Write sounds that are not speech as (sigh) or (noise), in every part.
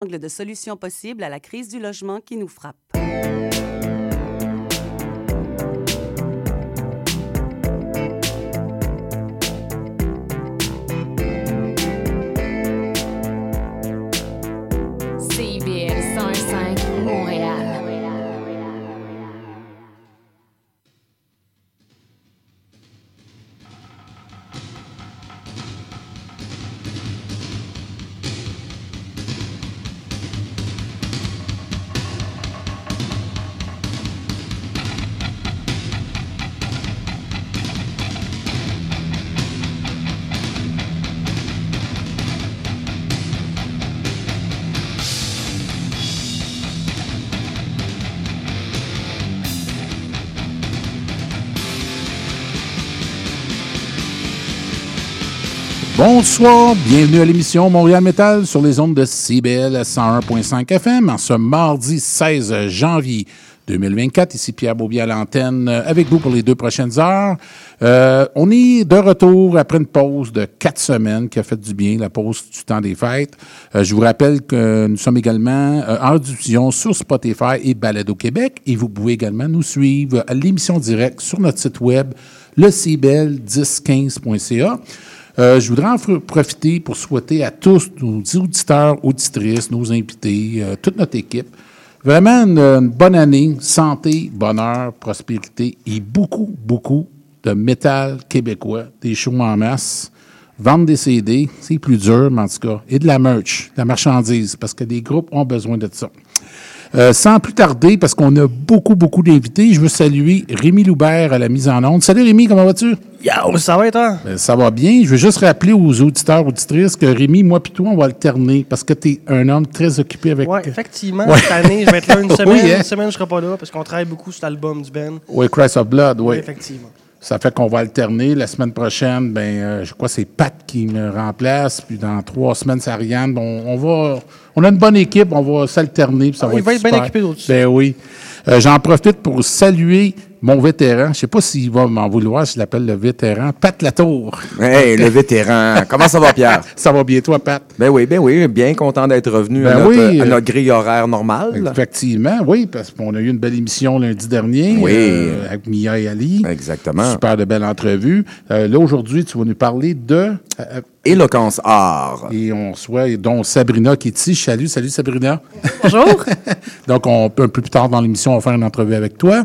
angle de solutions possibles à la crise du logement qui nous frappe. Bonsoir, bienvenue à l'émission Montréal Metal sur les ondes de CBL 101.5 FM en ce mardi 16 janvier 2024. Ici Pierre Beaubier à l'antenne euh, avec vous pour les deux prochaines heures. Euh, on est de retour après une pause de quatre semaines qui a fait du bien, la pause du temps des fêtes. Euh, je vous rappelle que nous sommes également euh, en diffusion sur Spotify et Balado Québec et vous pouvez également nous suivre à l'émission directe sur notre site web le cbl1015.ca. Euh, je voudrais en profiter pour souhaiter à tous nos auditeurs, auditrices, nos invités, euh, toute notre équipe, vraiment une, une bonne année, santé, bonheur, prospérité et beaucoup, beaucoup de métal québécois, des shows en masse. Vendre des CD, c'est plus dur, mais en tout cas, et de la merch, de la marchandise, parce que des groupes ont besoin de ça. Euh, sans plus tarder, parce qu'on a beaucoup, beaucoup d'invités, je veux saluer Rémi Loubert à la mise en onde. Salut Rémi, comment vas-tu? Yo, ça va et toi? Ben, ça va bien. Je veux juste rappeler aux auditeurs, auditrices, que Rémi, moi puis toi, on va alterner parce que tu es un homme très occupé avec. Ouais, effectivement, Ouais. cette année, je vais être là une (laughs) Oui, semaine. hein? Une semaine, je serai pas là parce qu'on travaille beaucoup sur l'album du Ben. Oui, Christ of Blood, oui. Effectivement. Ça fait qu'on va alterner. La semaine prochaine, ben, euh, je crois que c'est Pat qui me remplace. Puis dans trois semaines, c'est Ariane. Bon, on va, on a une bonne équipe. On va s'alterner. Ah, il va être bien super. occupé d'autres Ben oui. Euh, J'en profite pour saluer mon vétéran. Je sais pas s'il va m'en vouloir je l'appelle le vétéran. Pat Latour. Hey, le vétéran. Comment ça va, Pierre? (laughs) Ça va bien, toi, Pat? Ben oui, ben oui, bien content d'être revenu Ben à, notre, oui, à euh, notre grille horaire normale. Effectivement, oui, parce qu'on a eu une belle émission lundi dernier Oui. euh, avec Mia et Ali. Exactement. Super de belle entrevue. Euh, là, aujourd'hui, tu vas nous parler de... euh, Éloquence art. et on reçoit, dont Sabrina qui est ici. Salut, salut Sabrina. Bonjour. (laughs) Donc, on, peut un peu plus tard dans l'émission, on va faire une entrevue avec toi.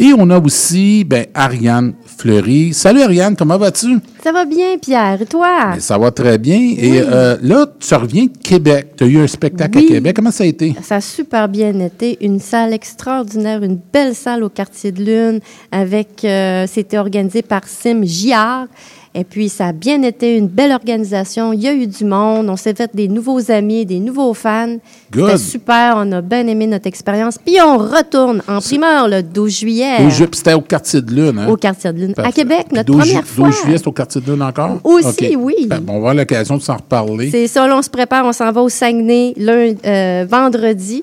Et on a aussi ben, Ariane Fleury. Salut Ariane, comment vas-tu? Ça va bien, Pierre. Et toi? Ben, ça va très bien. Et euh, là, tu reviens de Québec. Tu as eu un spectacle Oui. à Québec. Comment ça a été? Ça a super bien été. Une salle extraordinaire, une belle salle au quartier de Lune. Avec, euh, c'était organisé par Sim Giard. Et puis, ça a bien été une belle organisation. Il y a eu du monde. On s'est fait des nouveaux amis, des nouveaux fans. C'était super. On a bien aimé notre expérience. Puis, on retourne en primeur le 12 juillet ju- C'était au quartier de Lune. Hein? au quartier de Lune. Parfait. À Québec, Puis notre 12 première ju- fois. 12 juillet, c'est au quartier de Lune encore? Aussi, oui. Ben, on va avoir l'occasion de s'en reparler. C'est ça, là, on se prépare, on s'en va au Saguenay lundi, euh, vendredi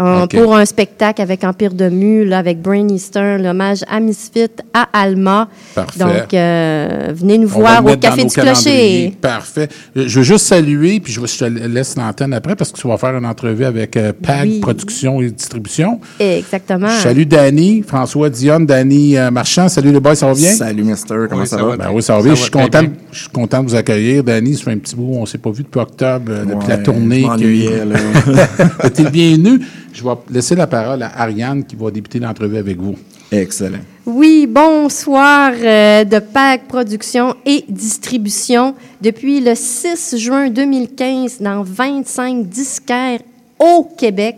euh, pour un spectacle avec Empire de Mu, là, avec Brain Eastern, l'hommage à Misfit, à Alma. Parfait. Donc, euh, venez nous On voir au Café du Clocher. Parfait. Je veux juste saluer, puis je, te laisse l'antenne après parce que tu vas faire une entrevue avec euh, PAG Oui. Production et Distribution. Exactement. Je salue Danny, François Dionne, Danny euh, Marchand. Salut les boys, ça va bien? Salut, Mister. Comment ça, va? Ben oui, ça va bien. Je suis content, je suis content de vous accueillir. Danny, ça fait un petit bout, on s'est pas vu depuis octobre, euh, depuis la tournée. je m'ennuyais, là. là. (laughs) T'es bienvenu. Je vais laisser la parole à Ariane qui va débuter l'entrevue avec vous. Excellent. Oui, bonsoir euh, de PAC Production et Distribution. Depuis le 6 juin 2015, dans 25 disquaires au Québec,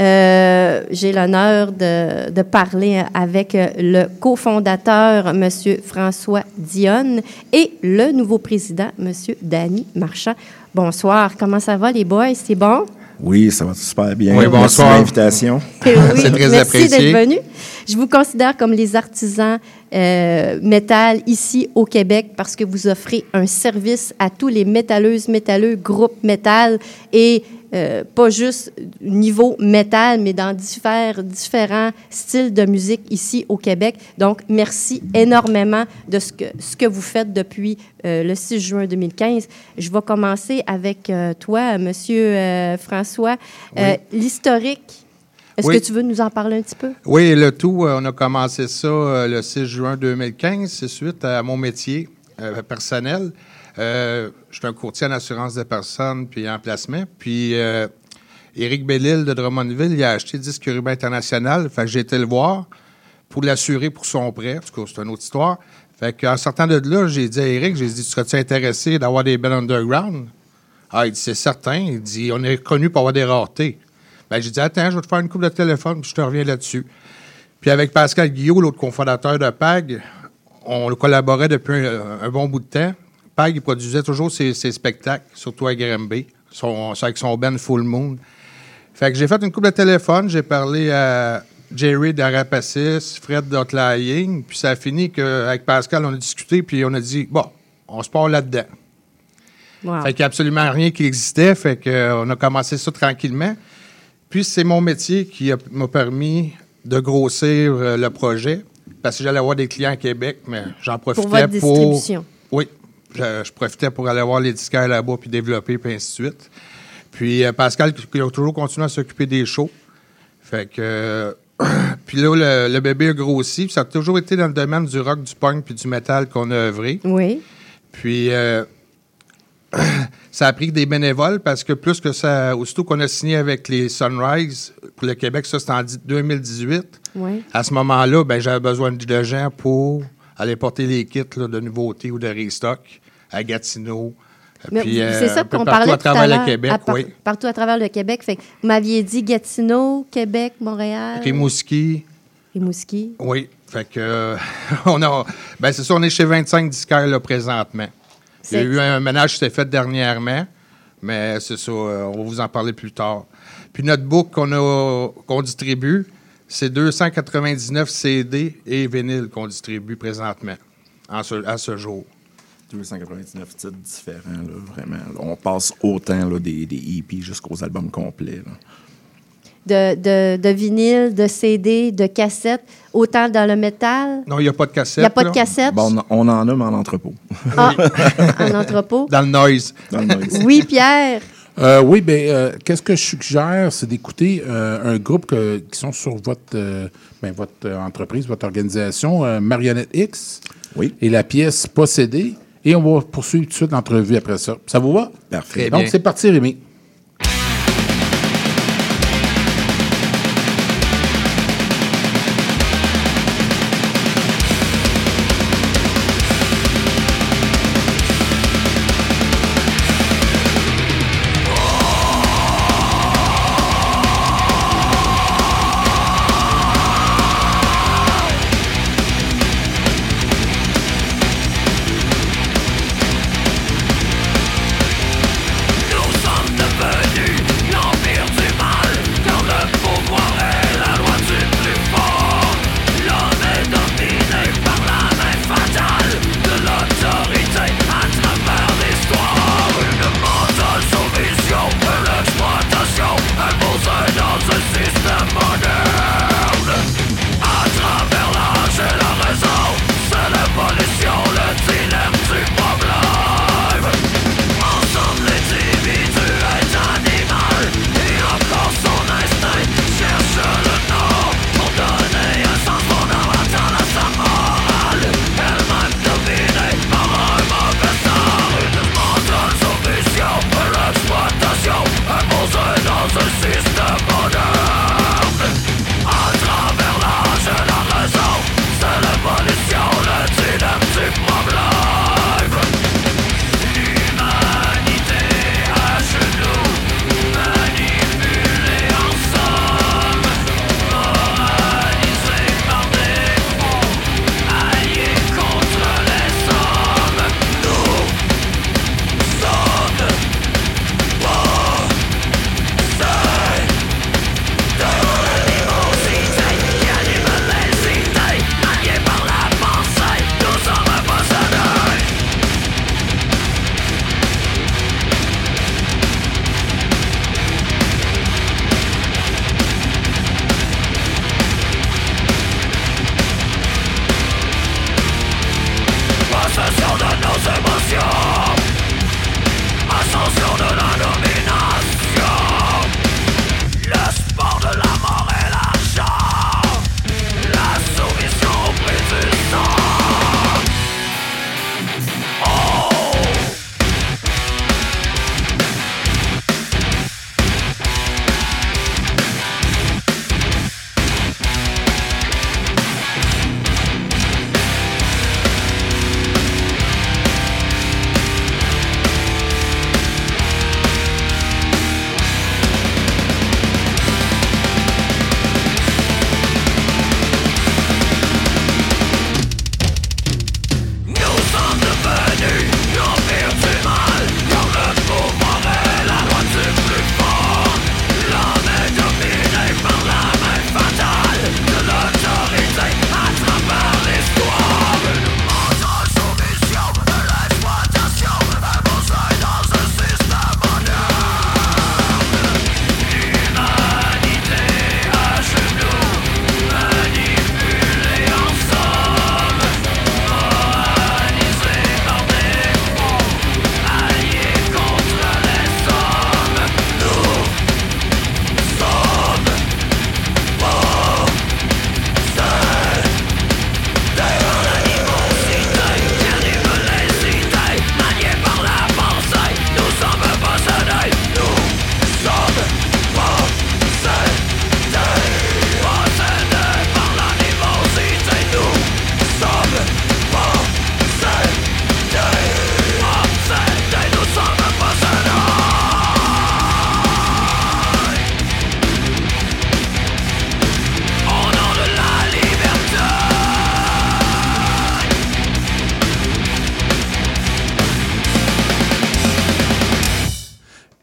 euh, j'ai l'honneur de, de parler avec euh, le cofondateur, M. François Dionne, et le nouveau président, M. Danny Marchand. Bonsoir, comment ça va les boys? C'est bon? Oui, ça va super bien. Oui, bonsoir. Merci de l'invitation. (laughs) Oui, C'est très merci apprécié. d'être venu. Je vous considère comme les artisans euh, métal ici au Québec parce que vous offrez un service à tous les métalleuses, métalleux, groupes métal et euh, pas juste niveau métal, mais dans différents styles de musique ici au Québec. Donc, merci énormément de ce que, ce que vous faites depuis euh, le 6 juin 2015. Je vais commencer avec euh, toi, Monsieur François. L'historique, est-ce Oui. que tu veux nous en parler un petit peu? Oui, le tout, euh, on a commencé ça euh, le 6 juin 2015. C'est suite à mon métier euh, personnel. Euh, je suis un courtier en assurance de personnes puis en placement. Puis euh, Éric Bellil de Drummondville, il a acheté Disque Ruban International. Fait que j'ai été le voir pour l'assurer pour son prêt. En tout cas, c'est une autre histoire. Fait qu'en sortant de là, j'ai dit à Éric, j'ai dit, serais-tu intéressé d'avoir des bands underground? Ah, il dit, c'est certain. Il dit, on est connu pour avoir des raretés. Ben, j'ai dit, attends, je vais te faire une coupe de téléphone, puis je te reviens là-dessus. Puis avec Pascal Guillot, l'autre cofondateur de PAG, on collaborait depuis un, un bon bout de temps. PAG, il produisait toujours ses, ses spectacles, surtout à son, avec son band Full Moon. Fait que j'ai fait une coupe de téléphone, j'ai parlé à Jerry d'Arapacis, Fred d'Outlying, puis ça a fini qu'avec Pascal, on a discuté, puis on a dit, bon, on se part là-dedans. Wow. Fait qu'il n'y a absolument rien qui existait. Fait que, euh, a commencé ça tranquillement. Puis c'est mon métier qui m'a permis de grossir euh, le projet. Parce que j'allais avoir des clients à Québec, mais j'en profitais Pour votre distribution. Oui. Je, je profitais pour aller voir les disquaires là-bas, puis développer, puis ainsi de suite. Puis euh, Pascal, qui a toujours continué à s'occuper des shows. Fait que. euh, (coughs) puis là, le, le bébé a grossi. Puis ça a toujours été dans le domaine du rock, du punk, puis du métal qu'on a œuvré. Oui. Puis, euh, (clears throat) ça a pris des bénévoles parce que plus que ça, aussitôt qu'on a signé avec les Sunrise pour le Québec, ça c'était en di- 2018. Oui. À ce moment-là, ben, j'avais besoin de gens pour aller porter les kits là, de nouveautés ou de restock à Gatineau. Mais Puis, vous- euh, c'est ça un peu qu'on partout parlait à tout à travers le Québec, à par- oui. Partout à travers le Québec. Fait vous m'aviez dit Gatineau, Québec, Montréal. Rimouski, Rimouski. oui. Fait que, euh, (laughs) on a, ben c'est ça, on est chez 25 disquaires là, présentement. Il y a eu un ménage qui s'est fait dernièrement, mais c'est ça, euh, on va vous en parler plus tard. Puis notre book qu'on a qu'on distribue, c'est 299 CD et vinyles qu'on distribue présentement, en ce- à ce jour. 299 titres différents, là, vraiment. là. On passe autant là, des, des EP jusqu'aux albums complets. là. De, de, de vinyle, de CD, de cassette, autant dans le métal? Non, il n'y a pas de cassette. Il n'y a pas de cassette? Bon, on, en a, mais en entrepôt. Ah, (laughs) en entrepôt? Dans le noise. Dans le noise. Oui, Pierre. Euh, oui, bien, qu'est-ce que je suggère, c'est d'écouter euh, un groupe que- qui sont sur votre, euh, ben, votre euh, entreprise, votre organisation, euh, Marionnette X, Oui, et la pièce Possédée. Et on va poursuivre tout de suite l'entrevue après ça. Ça vous va? parfait. Donc, c'est parti, Rémi.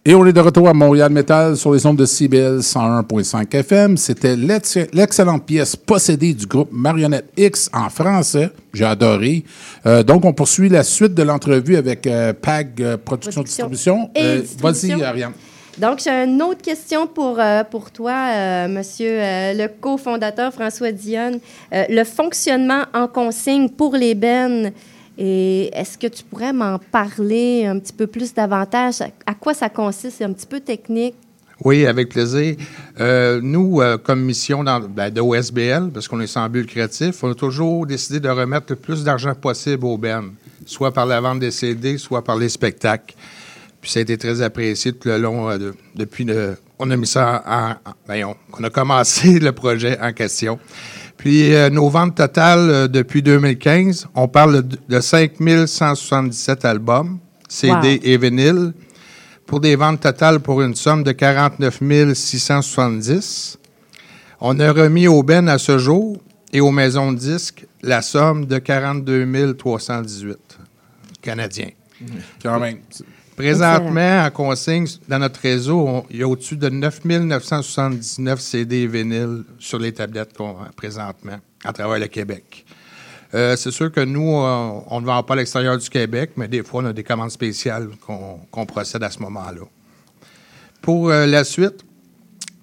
Et on est de retour à Montréal Metal sur les ondes de CBL 101.5 FM. C'était l'ex- l'excellente pièce possédée du groupe Marionnette X en français. J'ai adoré. Euh, donc, on poursuit la suite de l'entrevue avec euh, PAG euh, Production Production Distribution. et Euh, distribution. Vas-y, Ariane. Donc, j'ai une autre question pour, euh, pour toi, euh, monsieur euh, le cofondateur François Dionne. Le fonctionnement en consigne pour les bennes, et est-ce que tu pourrais m'en parler un petit peu plus davantage? À, quoi ça consiste? C'est un petit peu technique. Oui, avec plaisir. Euh, nous, euh, comme mission dans, ben, de OSBL, parce qu'on est sans but lucratif, on a toujours décidé de remettre le plus d'argent possible aux bennes, soit par la vente des CD, soit par les spectacles. Puis ça a été très apprécié tout le long, euh, de- depuis le, on a mis ça en, en- ben, on a commencé (laughs) le projet en question. Puis euh, nos ventes totales euh, depuis 2015, on parle de, de 5177 albums, CD Wow. et vinyles, pour des ventes totales pour une somme de 49 670. On a remis au Ben à ce jour et aux maisons de disques la somme de 42 318 canadiens. Quand même. Présentement, en consigne, dans notre réseau, il y a au-dessus de 9 979 CD et vinyles sur les tablettes qu'on a présentement à travers le Québec. Euh, c'est sûr que nous, euh, on ne vend pas à l'extérieur du Québec, mais des fois, on a des commandes spéciales qu'on procède à ce moment-là. Pour euh, la suite,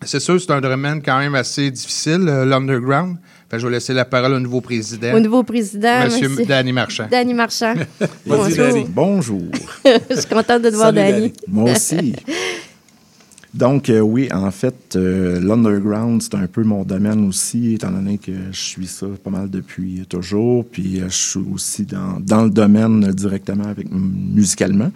c'est sûr c'est un domaine quand même assez difficile, l'underground. Je vais laisser la parole au nouveau président, Au nouveau président, Monsieur monsieur Danny Marchand. Danny Marchand. (laughs) Bonjour. Danny. Bonjour. (laughs) Je suis contente de te voir, Danny. Danny. Moi aussi. (laughs) Donc, euh, oui, en fait, euh, l'underground, c'est un peu mon domaine aussi, étant donné que je suis ça pas mal depuis toujours. Puis, euh, je suis aussi dans, dans le domaine directement avec musicalement.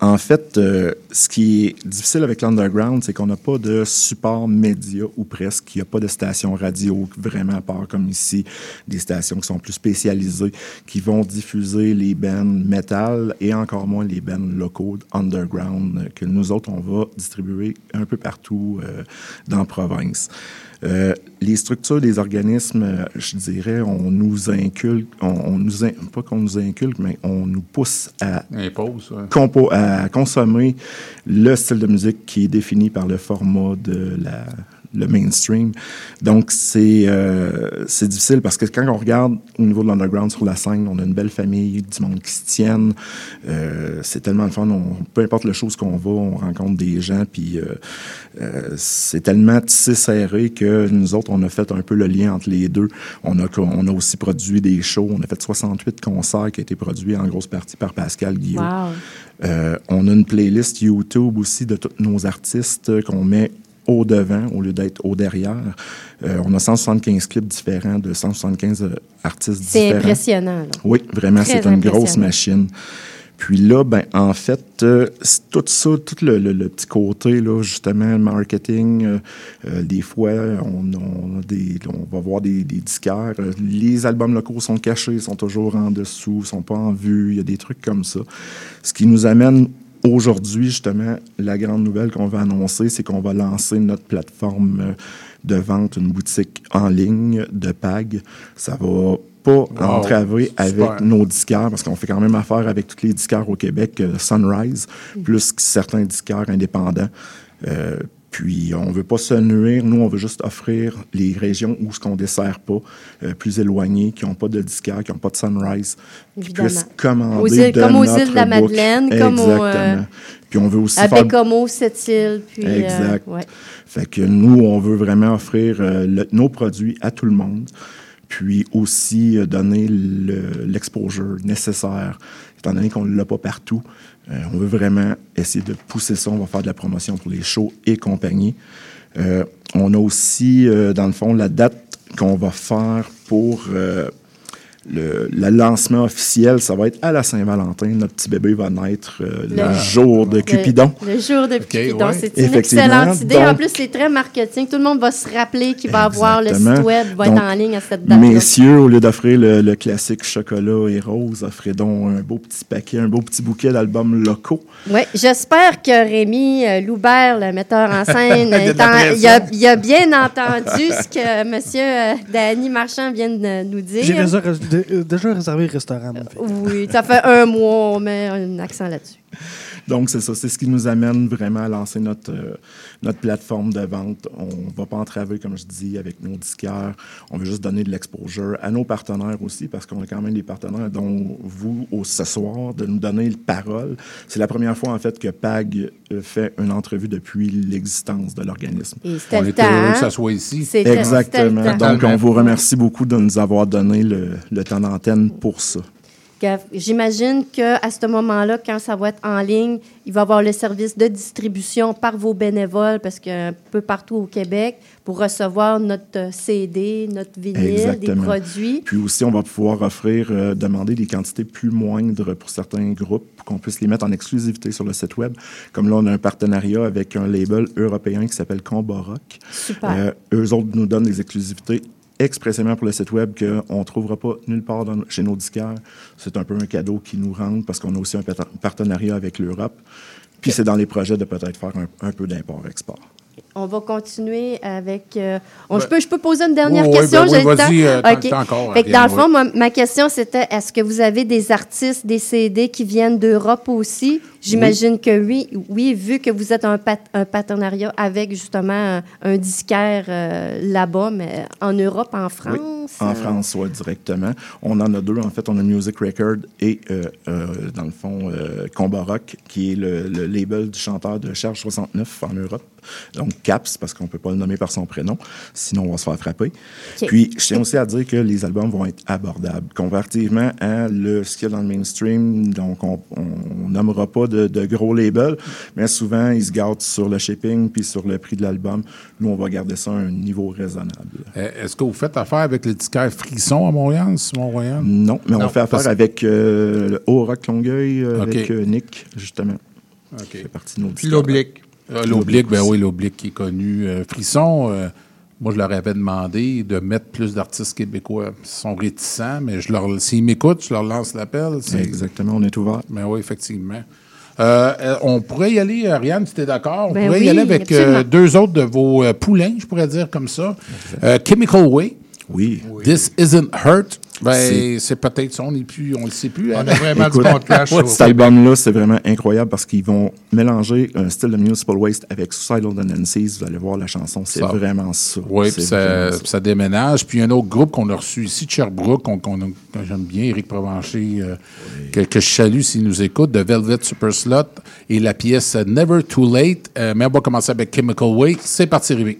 En fait, euh, ce qui est difficile avec l'underground, c'est qu'on n'a pas de support média ou presque. Il n'y a pas de station radio vraiment à part comme ici, des stations qui sont plus spécialisées, qui vont diffuser les bands metal et encore moins les bands locaux underground que nous autres, on va distribuer un peu partout euh, dans la province. Euh, les structures des organismes, euh, je dirais, on nous inculque, on, on nous in- pas qu'on nous inculque, mais on nous pousse à Impose. ouais. compo- à consommer le style de musique qui est défini par le format de la le mainstream. Donc, c'est euh, c'est difficile parce que quand on regarde au niveau de l'underground sur la scène, on a une belle famille, du monde qui se tiennent. Euh, c'est tellement le fun. On- peu importe le chose qu'on va, on rencontre des gens. Puis, euh, euh, c'est tellement tissé serré que nous autres, on a fait un peu le lien entre les deux. On a, on a aussi produit des shows. On a fait 68 concerts qui ont été produits en grosse partie par Pascal Guillaume. Wow. On a une playlist YouTube aussi de tous nos artistes qu'on met au devant au lieu d'être au derrière. Euh, on a 175 clips différents de 175 euh, artistes C'est différents. impressionnant. là. Oui, vraiment, c'est une grosse impressionnant. machine. Puis là, ben, en fait, euh, c'est tout ça, tout le, le- le petit côté, là, justement, marketing, euh, euh, des fois, on, on a des, on va voir des, des disquaires. les albums locaux sont cachés, sont toujours en dessous, sont pas en vue. Il y a des trucs comme ça. Ce qui nous amène aujourd'hui, justement, la grande nouvelle qu'on va annoncer, c'est qu'on va lancer notre plateforme de vente, une boutique en ligne de PAG. Ça va pas entraver avec super. nos disquaires, parce qu'on fait quand même affaire avec tous les disquaires au Québec, euh, Sunrise, plus que certains disquaires indépendants. Euh, puis on veut pas se nuire, nous on veut juste offrir les régions où ce qu'on dessert pas, euh, plus éloignées, qui n'ont pas de disquaire, qui n'ont pas de Sunrise, qui puissent commander Aux îles- de comme aux îles de la book. Madeleine, comme au, euh, Exactement. Puis on veut aussi À faire Bécomo, Sept-Îles, puis... euh, Exact. ouais. fait que nous, on veut vraiment offrir euh, le- nos produits à tout le monde, puis aussi euh, donner le- l'exposure nécessaire, étant donné qu'on ne l'a pas partout. Euh, on veut vraiment essayer de pousser ça. On va faire de la promotion pour les shows et compagnie. Euh, on a aussi, euh, dans le fond, la date qu'on va faire pour le, le lancement officiel. Ça va être à la Saint-Valentin. Notre petit bébé va naître euh, le, Le- jour de Cupidon. Le, le jour de Cupidon. ouais. C'est une Effectivement. excellente idée. En plus, c'est très marketing. Tout le monde va se rappeler qu'il va avoir le site web, va Donc, être en ligne à cette date Messieurs, au lieu d'offrir le, le classique chocolat et rose, offrez donc un beau petit paquet, un beau petit bouquet d'albums locaux. Oui, j'espère que Rémi euh, Loubert, le metteur en scène, (laughs) Il a pression. il, a, il a bien entendu ce que M. Danny Marchand vient de nous dire. J'ai déjà, dé- déjà réservé le restaurant. mon fait. Oui, ça fait un mois, on met un accent là-dessus. (laughs) Donc, c'est ça. C'est ce qui nous amène vraiment à lancer notre, euh, notre plateforme de vente. On ne va pas entraver, comme je dis, avec nos disquaires. On veut juste donner de l'exposure à nos partenaires aussi, parce qu'on a quand même des partenaires, dont vous, au, ce soir, de nous donner le parole. C'est la première fois, en fait, que PAG euh, fait une entrevue depuis l'existence de l'organisme. On temps. heureux que ça soit ici. Exactement. Donc, on vous remercie beaucoup de nous avoir donné le, le temps d'antenne pour ça. J'imagine qu'à ce moment-là, quand ça va être en ligne, il va y avoir le service de distribution par vos bénévoles, parce qu'un peu partout au Québec, pour recevoir notre euh, CD, notre vinyle, des Exactement. produits. Puis aussi, on va pouvoir offrir, euh, demander des quantités plus moindres pour certains groupes, pour qu'on puisse les mettre en exclusivité sur le site web. Comme là, on a un partenariat avec un label européen qui s'appelle Combat Rock. Super. Euh, eux autres nous donnent des exclusivités expressément pour le site web qu'on ne trouvera pas nulle part dans- chez nos disquaires. C'est un peu un cadeau qu'ils nous rendent parce qu'on a aussi un partenariat avec l'Europe. Puis c'est dans les projets de peut-être faire un, un peu d'import-export. On va continuer avec. euh, on- je, peux, je peux poser une dernière Oui, oui, question? ben oui, j'ai le vas-y, temps? euh, encore, Fait que dans le fond, moi, ma question, c'était est-ce que vous avez des artistes, des CD qui viennent d'Europe aussi? J'imagine que oui. Oui, vu que vous êtes un, pat- un partenariat avec justement un, un disquaire euh, là-bas, mais en Europe, en France? En euh, France, oui, directement. On en a deux, en fait. On a Music Record et, euh, euh, dans le fond, euh, Combat Rock, qui est le, le label du chanteur de Charge 69 en Europe. Donc, Caps, parce qu'on ne peut pas le nommer par son prénom, sinon on va se faire frapper. Puis, je tiens aussi à dire que les albums vont être abordables, comparativement à le, ce qu'il y a dans le mainstream. Donc, on on nommera pas de, de gros labels, mais souvent, ils se gardent sur le shipping puis sur le prix de l'album. Nous, on va garder ça à un niveau raisonnable. Euh, Est-ce que vous faites affaire avec le disquaire Frisson à Montréal, Simon Royal? Non, mais Non, on fait affaire parce- avec euh, le Haut Rock Longueuil, euh, avec euh, Nick, justement. C'est partie de nos Puis l'oblique. Euh, L'oblique, ben oui, l'oblique qui est connu. Euh, Frisson, euh, moi, je leur avais demandé de mettre plus d'artistes québécois. Ils sont réticents, mais je leur, s'ils m'écoutent, je leur lance l'appel. Exactement, on est ouvert. Ben oui, effectivement. Euh, euh, on pourrait y aller, Ariane, si tu es d'accord. On Ben pourrait oui, y aller avec euh, deux autres de vos euh, poulains, je pourrais dire comme ça. Euh, Chemical Way, Oui. This Isn't Hurt. Ben, C'est- peut-être ça, on n'est plus, on le sait plus. On hein. a vraiment Écoute, du bon trash. au Cet album-là, c'est vraiment incroyable parce qu'ils vont mélanger un style de Municipal Waste avec Suicidal Tendencies. Vous allez voir la chanson, c'est vraiment ça. Oui, puis ça, déménage. Puis un autre groupe qu'on a reçu ici de Sherbrooke, qu'on, j'aime bien, Éric Provencher, euh, que, que je salue s'il nous écoute, de Velvet Super Slot, et la pièce Never Too Late. Euh, mais on va commencer avec Chemical Way. C'est parti, Rémi.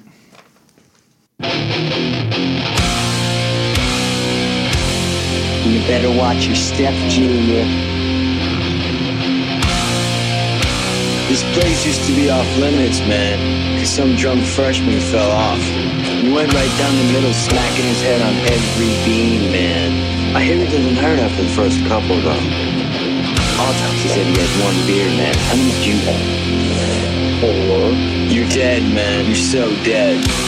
Better watch your step, Junior. This place used to be off limits, man, because some drunk freshman fell off. He went right down the middle, smacking his head on every beam, man. I hear it doesn't hurt after the first couple, though. Autopsy said he had one beer, man. How many did you have? Four. You're dead, man. You're so dead.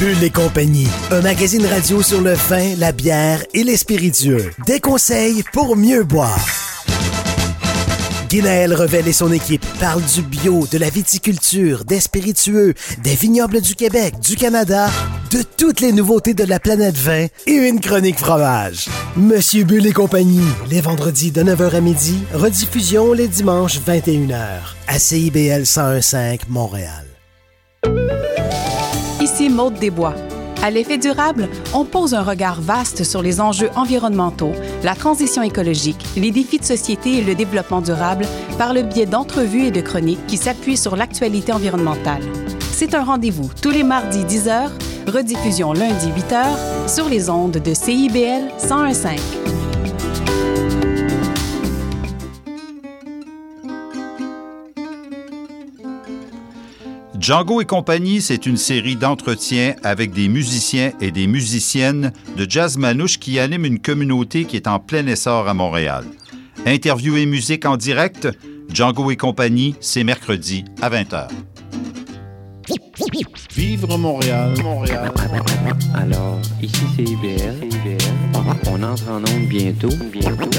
Monsieur Bull et compagnie, un magazine radio sur le vin, la bière et les spiritueux. Des conseils pour mieux boire. Guinaël Revel et son équipe parlent du bio, de la viticulture, des spiritueux, des vignobles du Québec, du Canada, de toutes les nouveautés de la planète vin et une chronique fromage. Monsieur Bull et compagnie, les vendredis de 9h à midi, rediffusion les dimanches 21h à CIBL 1015 Montréal. Ici Maude Desbois. À l'effet durable, on pose un regard vaste sur les enjeux environnementaux, la transition écologique, les défis de société et le développement durable par le biais d'entrevues et de chroniques qui s'appuient sur l'actualité environnementale. C'est un rendez-vous tous les mardis 10h, rediffusion lundi 8h sur les ondes de CIBL 1015. Django et compagnie, c'est une série d'entretiens avec des musiciens et des musiciennes de jazz manouche qui animent une communauté qui est en plein essor à Montréal. Interview et musique en direct, Django et compagnie, c'est mercredi à 20h. Vivre Montréal, Montréal. Alors, ici c'est IBL. On entre en onde bientôt, bientôt,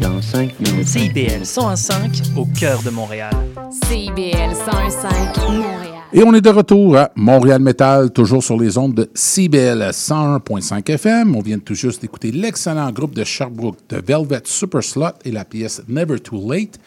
dans 5 minutes. CIBL 105 au cœur de Montréal. CIBL 105 Montréal. Et on est de retour à Montréal Metal, toujours sur les ondes de CBL 101.5 FM. On vient tout juste d'écouter l'excellent groupe de Sherbrooke de Velvet Super Slot et la pièce Never Too Late.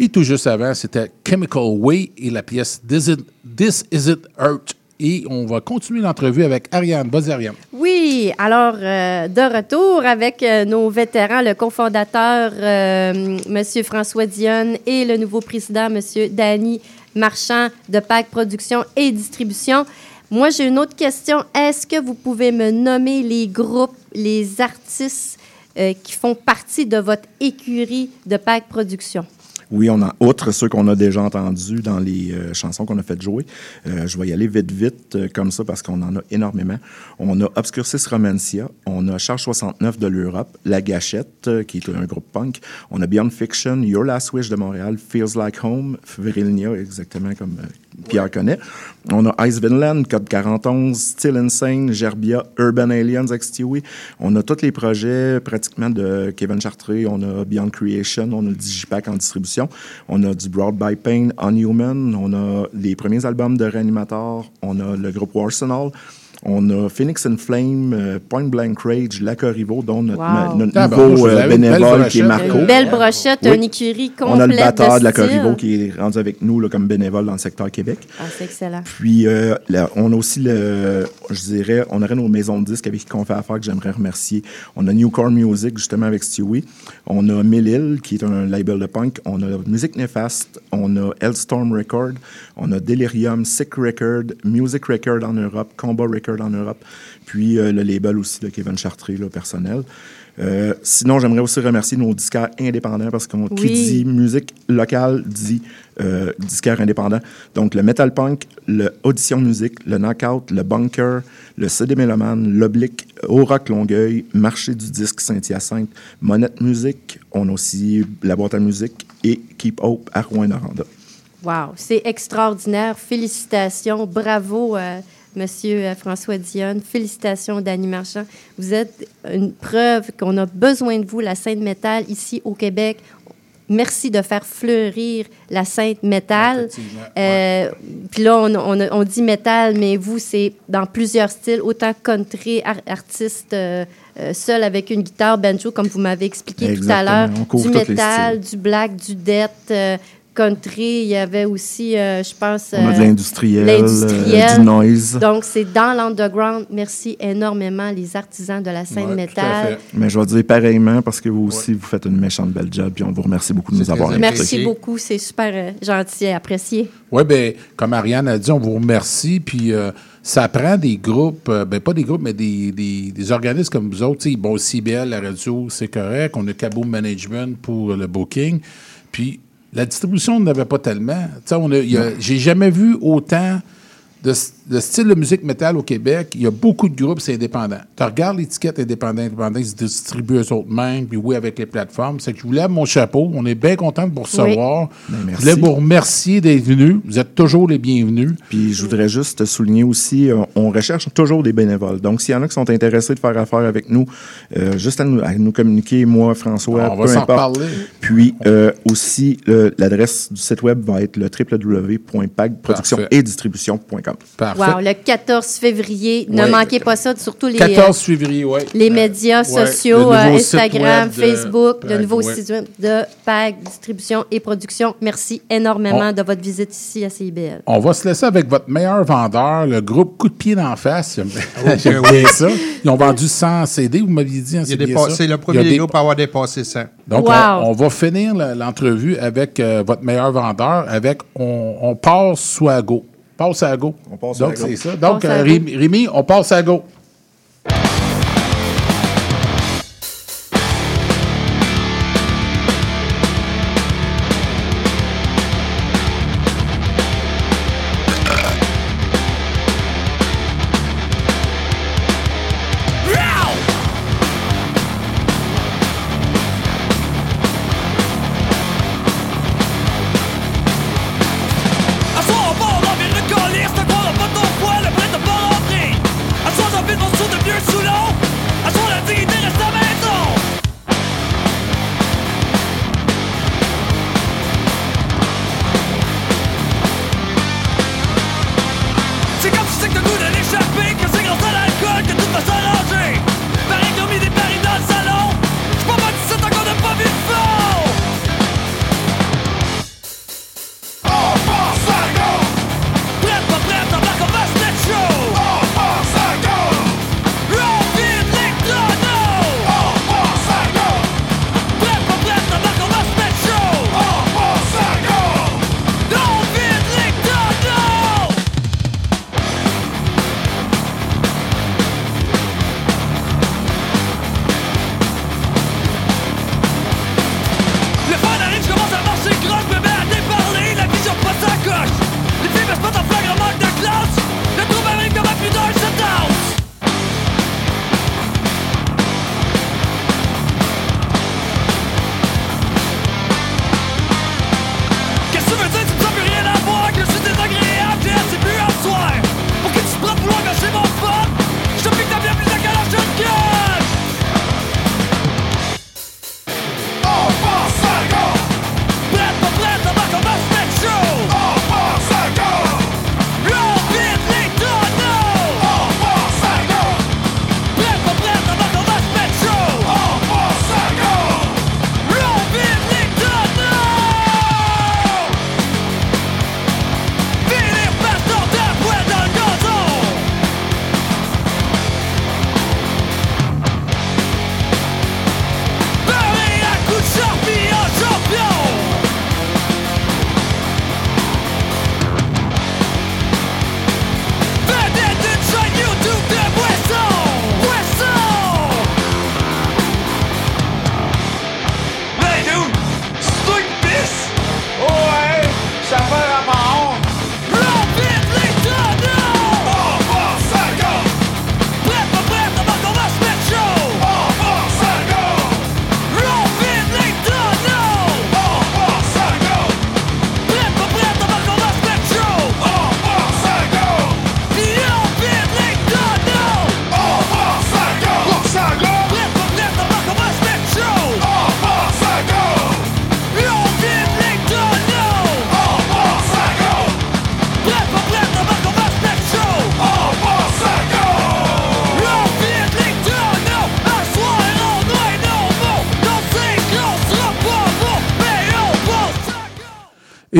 Et tout juste avant, c'était Chemical Way et la pièce This, This Is It Hurt. Et on va continuer l'entrevue avec Ariane. Vas-y, Ariane. Oui, alors euh, de retour avec euh, nos vétérans, le cofondateur euh, M. François Dionne et le nouveau président M. Danny Marchand de PAC Production et Distribution. Moi, j'ai une autre question. Est-ce que vous pouvez me nommer les groupes, les artistes euh, qui font partie de votre écurie de PAC Production? Oui, on a, outre ceux qu'on a déjà entendus dans les euh, chansons qu'on a fait jouer, euh, je vais y aller vite, vite, euh, comme ça, parce qu'on en a énormément. On a Obscurcis Romancia, on a Charge 69 de l'Europe, La Gâchette, qui est un groupe punk, on a Beyond Fiction, Your Last Wish de Montréal, Feels Like Home, Virilnia, exactement comme Pierre connaît. On a Ice Vinland, Code 41, Still Insane, Gerbia, Urban Aliens Stewie. On a tous les projets pratiquement de Kevin Chartré. On a Beyond Creation, on a le Digipack en distribution. On a du Broad by Pain, Unhuman. On a les premiers albums de Reanimator. On a le groupe Arsenal. On a Phoenix and Flame, euh, Point Blank Rage, La Corrivo, dont notre, Wow. ma- notre Ah, nouveau euh, bénévole qui est. Marco. Une belle brochette, Oui. une écurie complète On a le batteur de. Corrivo qui est rendu avec nous là, comme bénévole dans le secteur Québec. Ah, c'est excellent. Puis, euh, là, on a aussi, le, je dirais, on aurait nos maisons de disques avec qui on fait affaire que j'aimerais remercier. On a Newcore Music, justement, avec Stewie. On a Millil, qui est un label de punk. On a Musique Néfaste. On a Hellstorm Record. On a Delirium, Sick Record, Music Record en Europe, Combat Record en Europe. Puis, euh, le label aussi de Kevin Chartré, là, personnel. Euh, sinon, j'aimerais aussi remercier nos disquaires indépendants parce qu'on qui dit musique locale dit euh, disquaire indépendant. Donc, le Metal Punk, le Audition Musique, le Knockout, le Bunker, le CD Méloman, l'Oblique, Au Rock Longueuil, Marché du disque Saint-Hyacinthe, Monette Musique, on a aussi la boîte à musique et Keep Hope à Rouen-Noranda. Wow, c'est extraordinaire. Félicitations. Bravo, euh, Monsieur François Dionne. Félicitations, Danny Marchand. Vous êtes une preuve qu'on a besoin de vous, la scène métal, ici au Québec. Merci de faire fleurir la scène métal. Euh, Puis là, on, on a- on dit métal, mais vous, c'est dans plusieurs styles, autant country, ar- artiste euh, euh, seul avec une guitare, banjo, comme vous m'avez expliqué tout à l'heure, du métal, du black, du death, euh, country. Il y avait aussi, euh, je pense... On a de euh, l'industriel, l'industriel. euh, du noise. Donc, c'est dans l'underground. Merci énormément, les artisans de la scène Ouais, métal. Mais je vais dire pareillement parce que vous aussi, vous faites une méchante belle job, puis on vous remercie beaucoup de nous avoir invités. Merci beaucoup. C'est super euh, gentil et apprécié. Oui, bien, comme Ariane a dit, on vous remercie. Puis euh, ça prend des groupes, euh, ben pas des groupes, mais des, des, des organismes comme vous autres. Tu sais, Bon, CBL, la radio, c'est correct. On a Cabo Management pour le booking. Puis la distribution, on n'avait pas tellement. J'ai jamais vu autant de, de style de musique métal au Québec, il y a beaucoup de groupes, c'est indépendant. Tu regardes l'étiquette indépendant, indépendant, ils se distribuent eux-mêmes, puis oui, avec les plateformes. C'est que je vous lève mon chapeau. On est bien content de vous recevoir. Ben, je merci. voulais vous remercier d'être venus. Vous êtes toujours les bienvenus. Puis je voudrais juste souligner aussi, euh, on recherche toujours des bénévoles. Donc, s'il y en a qui sont intéressés de faire affaire avec nous, euh, juste à nous, à nous communiquer, moi, François, On va peu s'en importe. reparler. Puis euh, aussi, le- l'adresse du site web va être le www.pagproduction et distribution.com. Parfait. Wow, le 14 février. Ne Ouais. manquez pas ça, surtout les, 14 février, oui. les médias Ouais, sociaux, euh, Instagram, de Facebook, le PAG, nouveau site web de PAG Distribution et Production. Merci énormément On- de votre visite ici à CIBL. On va se laisser avec votre meilleur vendeur, le groupe Coup de pied d'en face. J'aime (laughs) oui. bien ça. Ils ont vendu 100 CD, vous m'aviez dit. hein, c'est le premier des- groupes à avoir dépassé 100. Donc, Wow. on, on va finir l'entrevue avec euh, votre meilleur vendeur, avec on, on passe soit à go. Passe à go. On passe Donc, à go. c'est ça. Donc, euh, Rémi, on passe à go.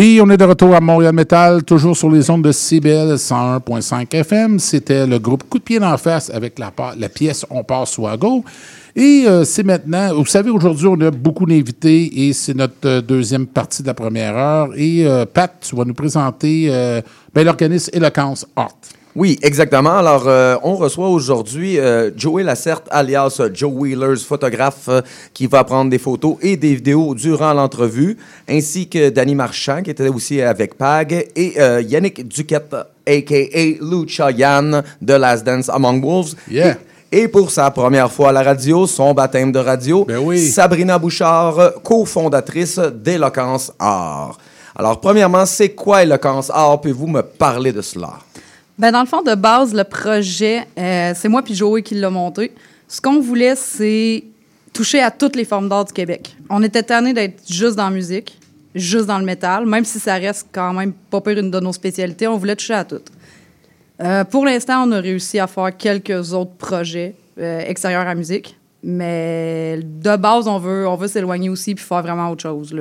Et on est de retour à Montréal Metal, toujours sur les ondes de CBL 101.5 FM. C'était le groupe Coup de pied d'en face avec la, pièce On passe soit go. Et euh, c'est maintenant, vous savez, aujourd'hui, on a beaucoup d'invités et c'est notre euh, deuxième partie de la première heure. Et euh, Pat, tu vas nous présenter euh, ben, Éloquence Art. Oui, exactement. Alors, euh, on reçoit aujourd'hui euh, Joey Lacerte, alias Joe Wheelers, photographe euh, qui va prendre des photos et des vidéos durant l'entrevue, ainsi que Danny Marchand, qui était aussi avec PAG, et euh, Yannick Duquette, a.k.a. Lucha Yan de Last Dance Among Wolves. Yeah. Et pour sa première fois à la radio, son baptême de radio, Sabrina Bouchard, cofondatrice d'Éloquence Art. Alors, premièrement, c'est quoi Éloquence Art? Pouvez-vous me parler de cela? Ben, dans le fond, de base, le projet, euh, c'est moi puis Joey qui l'a monté. Ce qu'on voulait, c'est toucher à toutes les formes d'art du Québec. On était tanné d'être juste dans la musique, juste dans le métal, même si ça reste quand même pas pire une de nos spécialités, on voulait toucher à toutes. Euh, pour l'instant, on a réussi à faire quelques autres projets euh, extérieurs à la musique, mais de base, on veut, on veut s'éloigner aussi puis faire vraiment autre chose.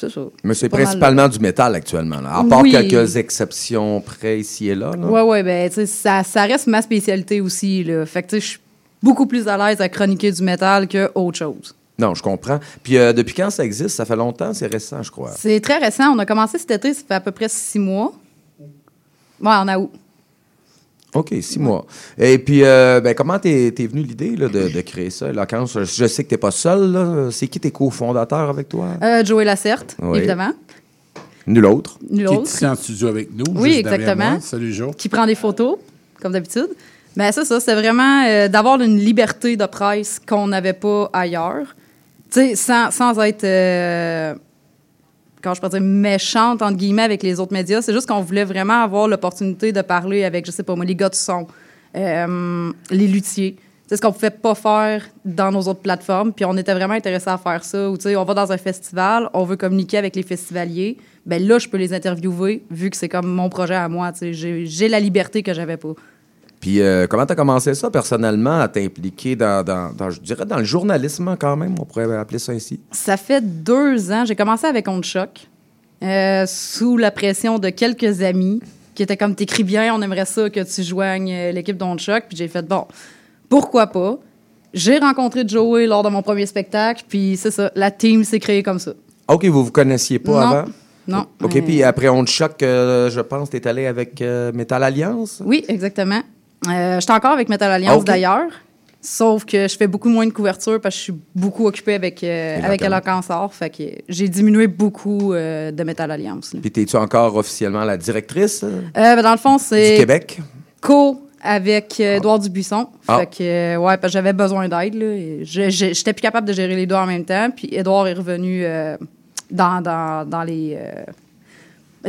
Ça. Mais c'est mal, principalement du métal actuellement, là. à part Oui. quelques exceptions près ici et là. là. Ouais, ouais, ben, ça, ça reste ma spécialité aussi, là. Fait que, je suis beaucoup plus à l'aise à chroniquer du métal que autre chose. Non, je comprends. Puis euh, depuis quand ça existe? Ça fait longtemps, c'est récent, je crois. C'est très récent. On a commencé cet été, ça fait à peu près six mois. Ouais, en août. OK, six mois. Et puis, euh, ben, comment t'es es venu l'idée là, de, de créer ça, Éloquence? Je, je sais que t'es pas seul. là. C'est qui tes cofondateurs avec toi? Euh, Joey Lacerte, Oui. évidemment. Nul autre. Nul Qui est autre. ici en studio avec nous. Oui, juste exactement. moi. Salut, Jo. Qui prend des photos, comme d'habitude. Ben, c'est ça, c'est vraiment euh, d'avoir une liberté de presse qu'on n'avait pas ailleurs. Tu sais, sans, sans être, euh, quand je peux dire, méchante, entre guillemets, avec les autres médias. C'est juste qu'on voulait vraiment avoir l'opportunité de parler avec, je sais pas moi, les gars de son, euh, les luthiers. C'est ce qu'on pouvait pas faire dans nos autres plateformes. Puis on était vraiment intéressés à faire ça. Sais, on va dans un festival, on veut communiquer avec les festivaliers. Ben là, je peux les interviewer, vu que c'est comme mon projet à moi. Tu sais, j'ai la liberté que j'avais pas. Puis euh, comment t'as commencé ça personnellement à t'impliquer dans, dans, dans, je dirais, dans le journalisme quand même, on pourrait appeler ça ainsi? Ça fait deux ans. J'ai commencé avec On Choc, euh, sous la pression de quelques amis qui étaient comme t'écris bien, on aimerait ça que tu joignes euh, l'équipe d'On Choc. Puis j'ai fait bon, pourquoi pas? J'ai rencontré Joey lors de mon premier spectacle, puis c'est ça, la team s'est créée comme ça. OK, vous vous connaissiez pas Non. avant? Non. OK, puis après On euh, je pense, t'es allé avec Metal Alliance? Oui, exactement. Euh, J'étais encore avec Metal Alliance Ok. d'ailleurs. Sauf que je fais beaucoup moins de couverture parce que je suis beaucoup occupée avec, euh, avec Eloquence Art. Fait que j'ai diminué beaucoup euh, de Metal Alliance. là. Puis t'es-tu encore officiellement la directrice euh, Euh, ben, dans le fond, du c'est Québec? co avec euh, Édouard Dubuisson. Ah. Fait que, ouais, parce que j'avais besoin d'aide. je- je- J'étais plus capable de gérer les deux en même temps. Puis Édouard est revenu dans, dans, dans les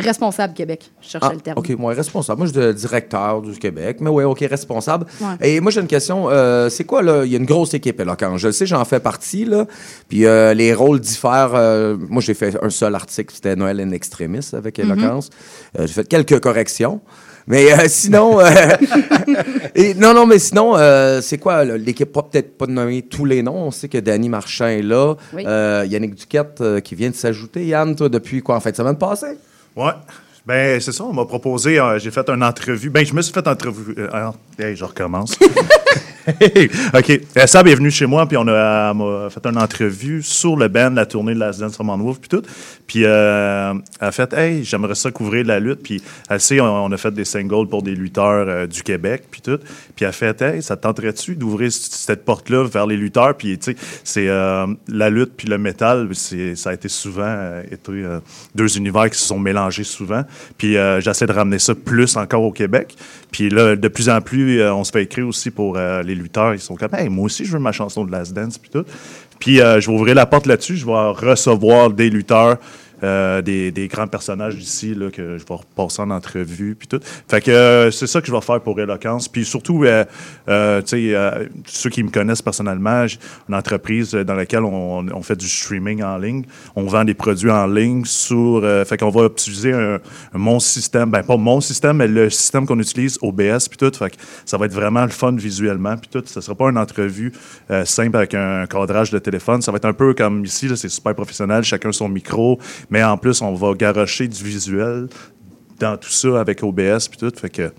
responsables Québec. Je cherchais Ah, le terme. OK, moi, responsable. Moi, je suis directeur du Québec. Mais oui, OK, responsable. Ouais. Et moi, j'ai une question. euh, c'est quoi, là? Il y a une grosse équipe, là, quand je le sais, j'en fais partie, là. Puis euh, les rôles diffèrent. euh, moi, j'ai fait un seul article, c'était Noël en extremis avec Mhm. Éloquence. J'ai fait quelques corrections. Mais euh, (laughs) sinon, euh, (laughs) et, non, non, mais sinon, euh, c'est quoi l'équipe? Pas peut-être pas de nommer tous les noms. On sait que Danny Marchand est là. Oui. Yannick Duquette qui vient de s'ajouter. Yann, toi, depuis quoi, en fin de semaine passée? Ouais. Ben, c'est ça, on m'a proposé, euh, j'ai fait une entrevue. Ben, je me suis fait entrevue. euh, hey, je recommence. (laughs) OK. Euh, Sab est venu chez moi, puis on a, m'a fait une entrevue sur le band, la tournée de Last Dance Wolf, puis tout. Puis euh, elle a fait, hey, j'aimerais ça couvrir la lutte. Puis elle sait, on, on a fait des singles pour des lutteurs euh, du Québec, puis tout. Puis elle a fait, hey, ça te tenterait-tu d'ouvrir cette porte-là vers les lutteurs? Puis, tu sais, c'est euh, la lutte puis le métal, c'est- ça a été souvent euh, été euh, deux univers qui se sont mélangés souvent. Puis euh, j'essaie de ramener ça plus encore au Québec. Puis là, de plus en plus, euh, on se fait écrire aussi pour euh, les lutteurs. Ils sont comme, hey, moi aussi, je veux ma chanson de Last Dance, puis tout. Puis je vais ouvrir la porte là-dessus. Je vais recevoir des lutteurs. Euh, des, grands personnages d'ici là, que je vais repasser en entrevue puis tout. Fait que euh, c'est ça que je vais faire pour Éloquence. Puis surtout, euh, tu sais, ceux qui me connaissent personnellement, j'ai une entreprise dans laquelle on, fait du streaming en ligne. On vend des produits en ligne sur... fait qu'on va utiliser un, un mon système, ben pas mon système, mais le système qu'on utilise, OBS puis tout. Fait que ça va être vraiment le fun visuellement puis tout. Ça sera pas une entrevue simple avec un cadrage de téléphone. Ça va être un peu comme ici, là, c'est super professionnel, chacun son micro, mais en plus, on va garocher du visuel dans tout ça avec OBS puis tout. Fait que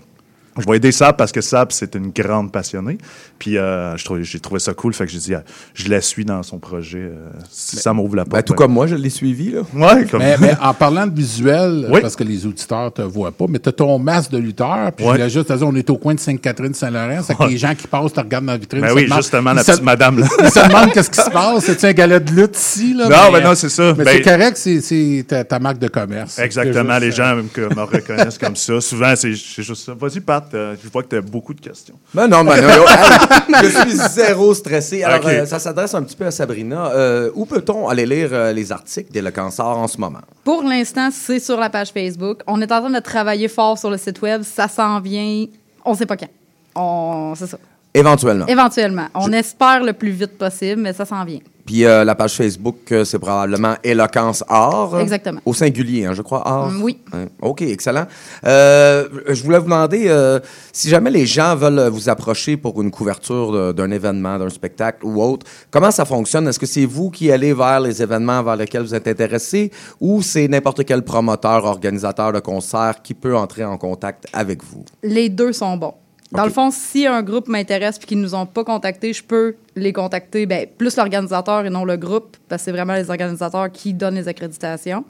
je vais aider Sab parce que Sab, c'est une grande passionnée. Puis euh, je trouvais- j'ai trouvé ça cool. Fait que j'ai dit, ah, je la suis dans son projet. euh, si ça m'ouvre la porte. Ben, tout ouais. comme moi, je l'ai suivi. Là. Ouais, comme Mais, (laughs) mais en parlant de visuel, Oui. parce que les auditeurs te voient pas, mais tu as ton masque de lutteur, puis Ouais. je voulais juste te dire, on est au coin de Sainte-Catherine-Saint-Laurent, c'est que les gens qui passent te regardent dans la vitrine. Ben ils se oui, demandent- justement, la se- petite madame, là. Ils se demandent qu'est-ce qui se passe. C'est-tu un galet de lutte ici? Là? Non, ben non, c'est ça. Mais Ben- c'est correct, c'est- c'est ta, ta marque de commerce. Exactement, les euh, gens me, que me reconnaissent comme ça. Souvent, c'est juste ça. Vas-y, Pat, euh, je vois que tu as beaucoup de questions. Ben non, ben non, (laughs) je suis (laughs) zéro stressé. Alors, euh, ça s'adresse un petit peu à Sabrina. Euh, où peut-on aller lire euh, les articles des Le Cancer en ce moment? Pour l'instant, c'est sur la page Facebook. On est en train de travailler fort sur le site web. Ça s'en vient. On sait pas quand. On... C'est ça. Éventuellement. Éventuellement. On espère le plus vite possible, mais ça s'en vient. Puis euh, la page Facebook, euh, c'est probablement Éloquence Art. Exactement. Au singulier, hein, je crois, Art. Mm, oui. Hein, OK, excellent. Euh, je voulais vous demander, si jamais les gens veulent vous approcher pour une couverture d'un événement, d'un spectacle ou autre, comment ça fonctionne? Est-ce que c'est vous qui allez vers les événements vers lesquels vous êtes intéressé ou c'est n'importe quel promoteur, organisateur de concert qui peut entrer en contact avec vous? Les deux sont bons. Dans le fond, si un groupe m'intéresse et qu'ils ne nous ont pas contactés, je peux les contacter, ben, plus l'organisateur et non le groupe, parce que c'est vraiment les organisateurs qui donnent les accréditations.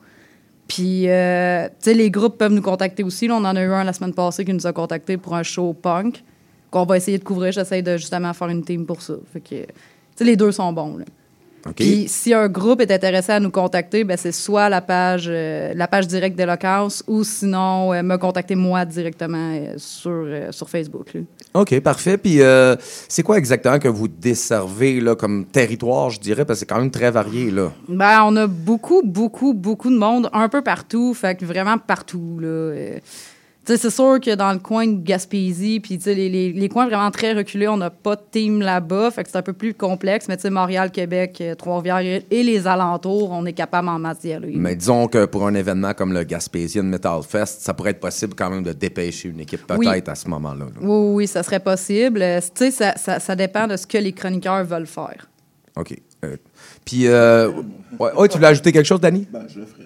Puis, euh, tu sais, les groupes peuvent nous contacter aussi. Là, on en a eu un la semaine passée qui nous a contactés pour un show punk qu'on va essayer de couvrir. J'essaie de justement faire une team pour ça. Fait que, tu sais, les deux sont bons. là. Puis si un groupe est intéressé à nous contacter, ben c'est soit la page, euh, la page directe d'Éloquence ou sinon euh, me contacter moi directement euh, sur, sur Facebook. là. OK, parfait. Puis, c'est quoi exactement que vous desservez là, comme territoire, je dirais, parce que c'est quand même très varié, là. Ben, on a beaucoup, beaucoup, beaucoup de monde un peu partout. Fait que vraiment partout. Là. C'est sûr que dans le coin de Gaspésie, puis les, les, les coins vraiment très reculés, on n'a pas de team là-bas. Fait que c'est un peu plus complexe. Mais tu sais, Montréal, Québec, euh, Trois-Rivières et les alentours, on est capable en masse d'y aller. Mais disons que pour un événement comme le Gaspésian Metal Fest, ça pourrait être possible quand même de dépêcher une équipe peut-être Oui. à ce moment-là. là. Oui, oui, oui, ça serait possible. Euh, Tu sais, ça, ça, ça dépend de ce que les chroniqueurs veulent faire. OK. Euh, puis, euh, ouais, ouais, tu voulais ajouter quelque chose, Danny? Ben, je le ferai,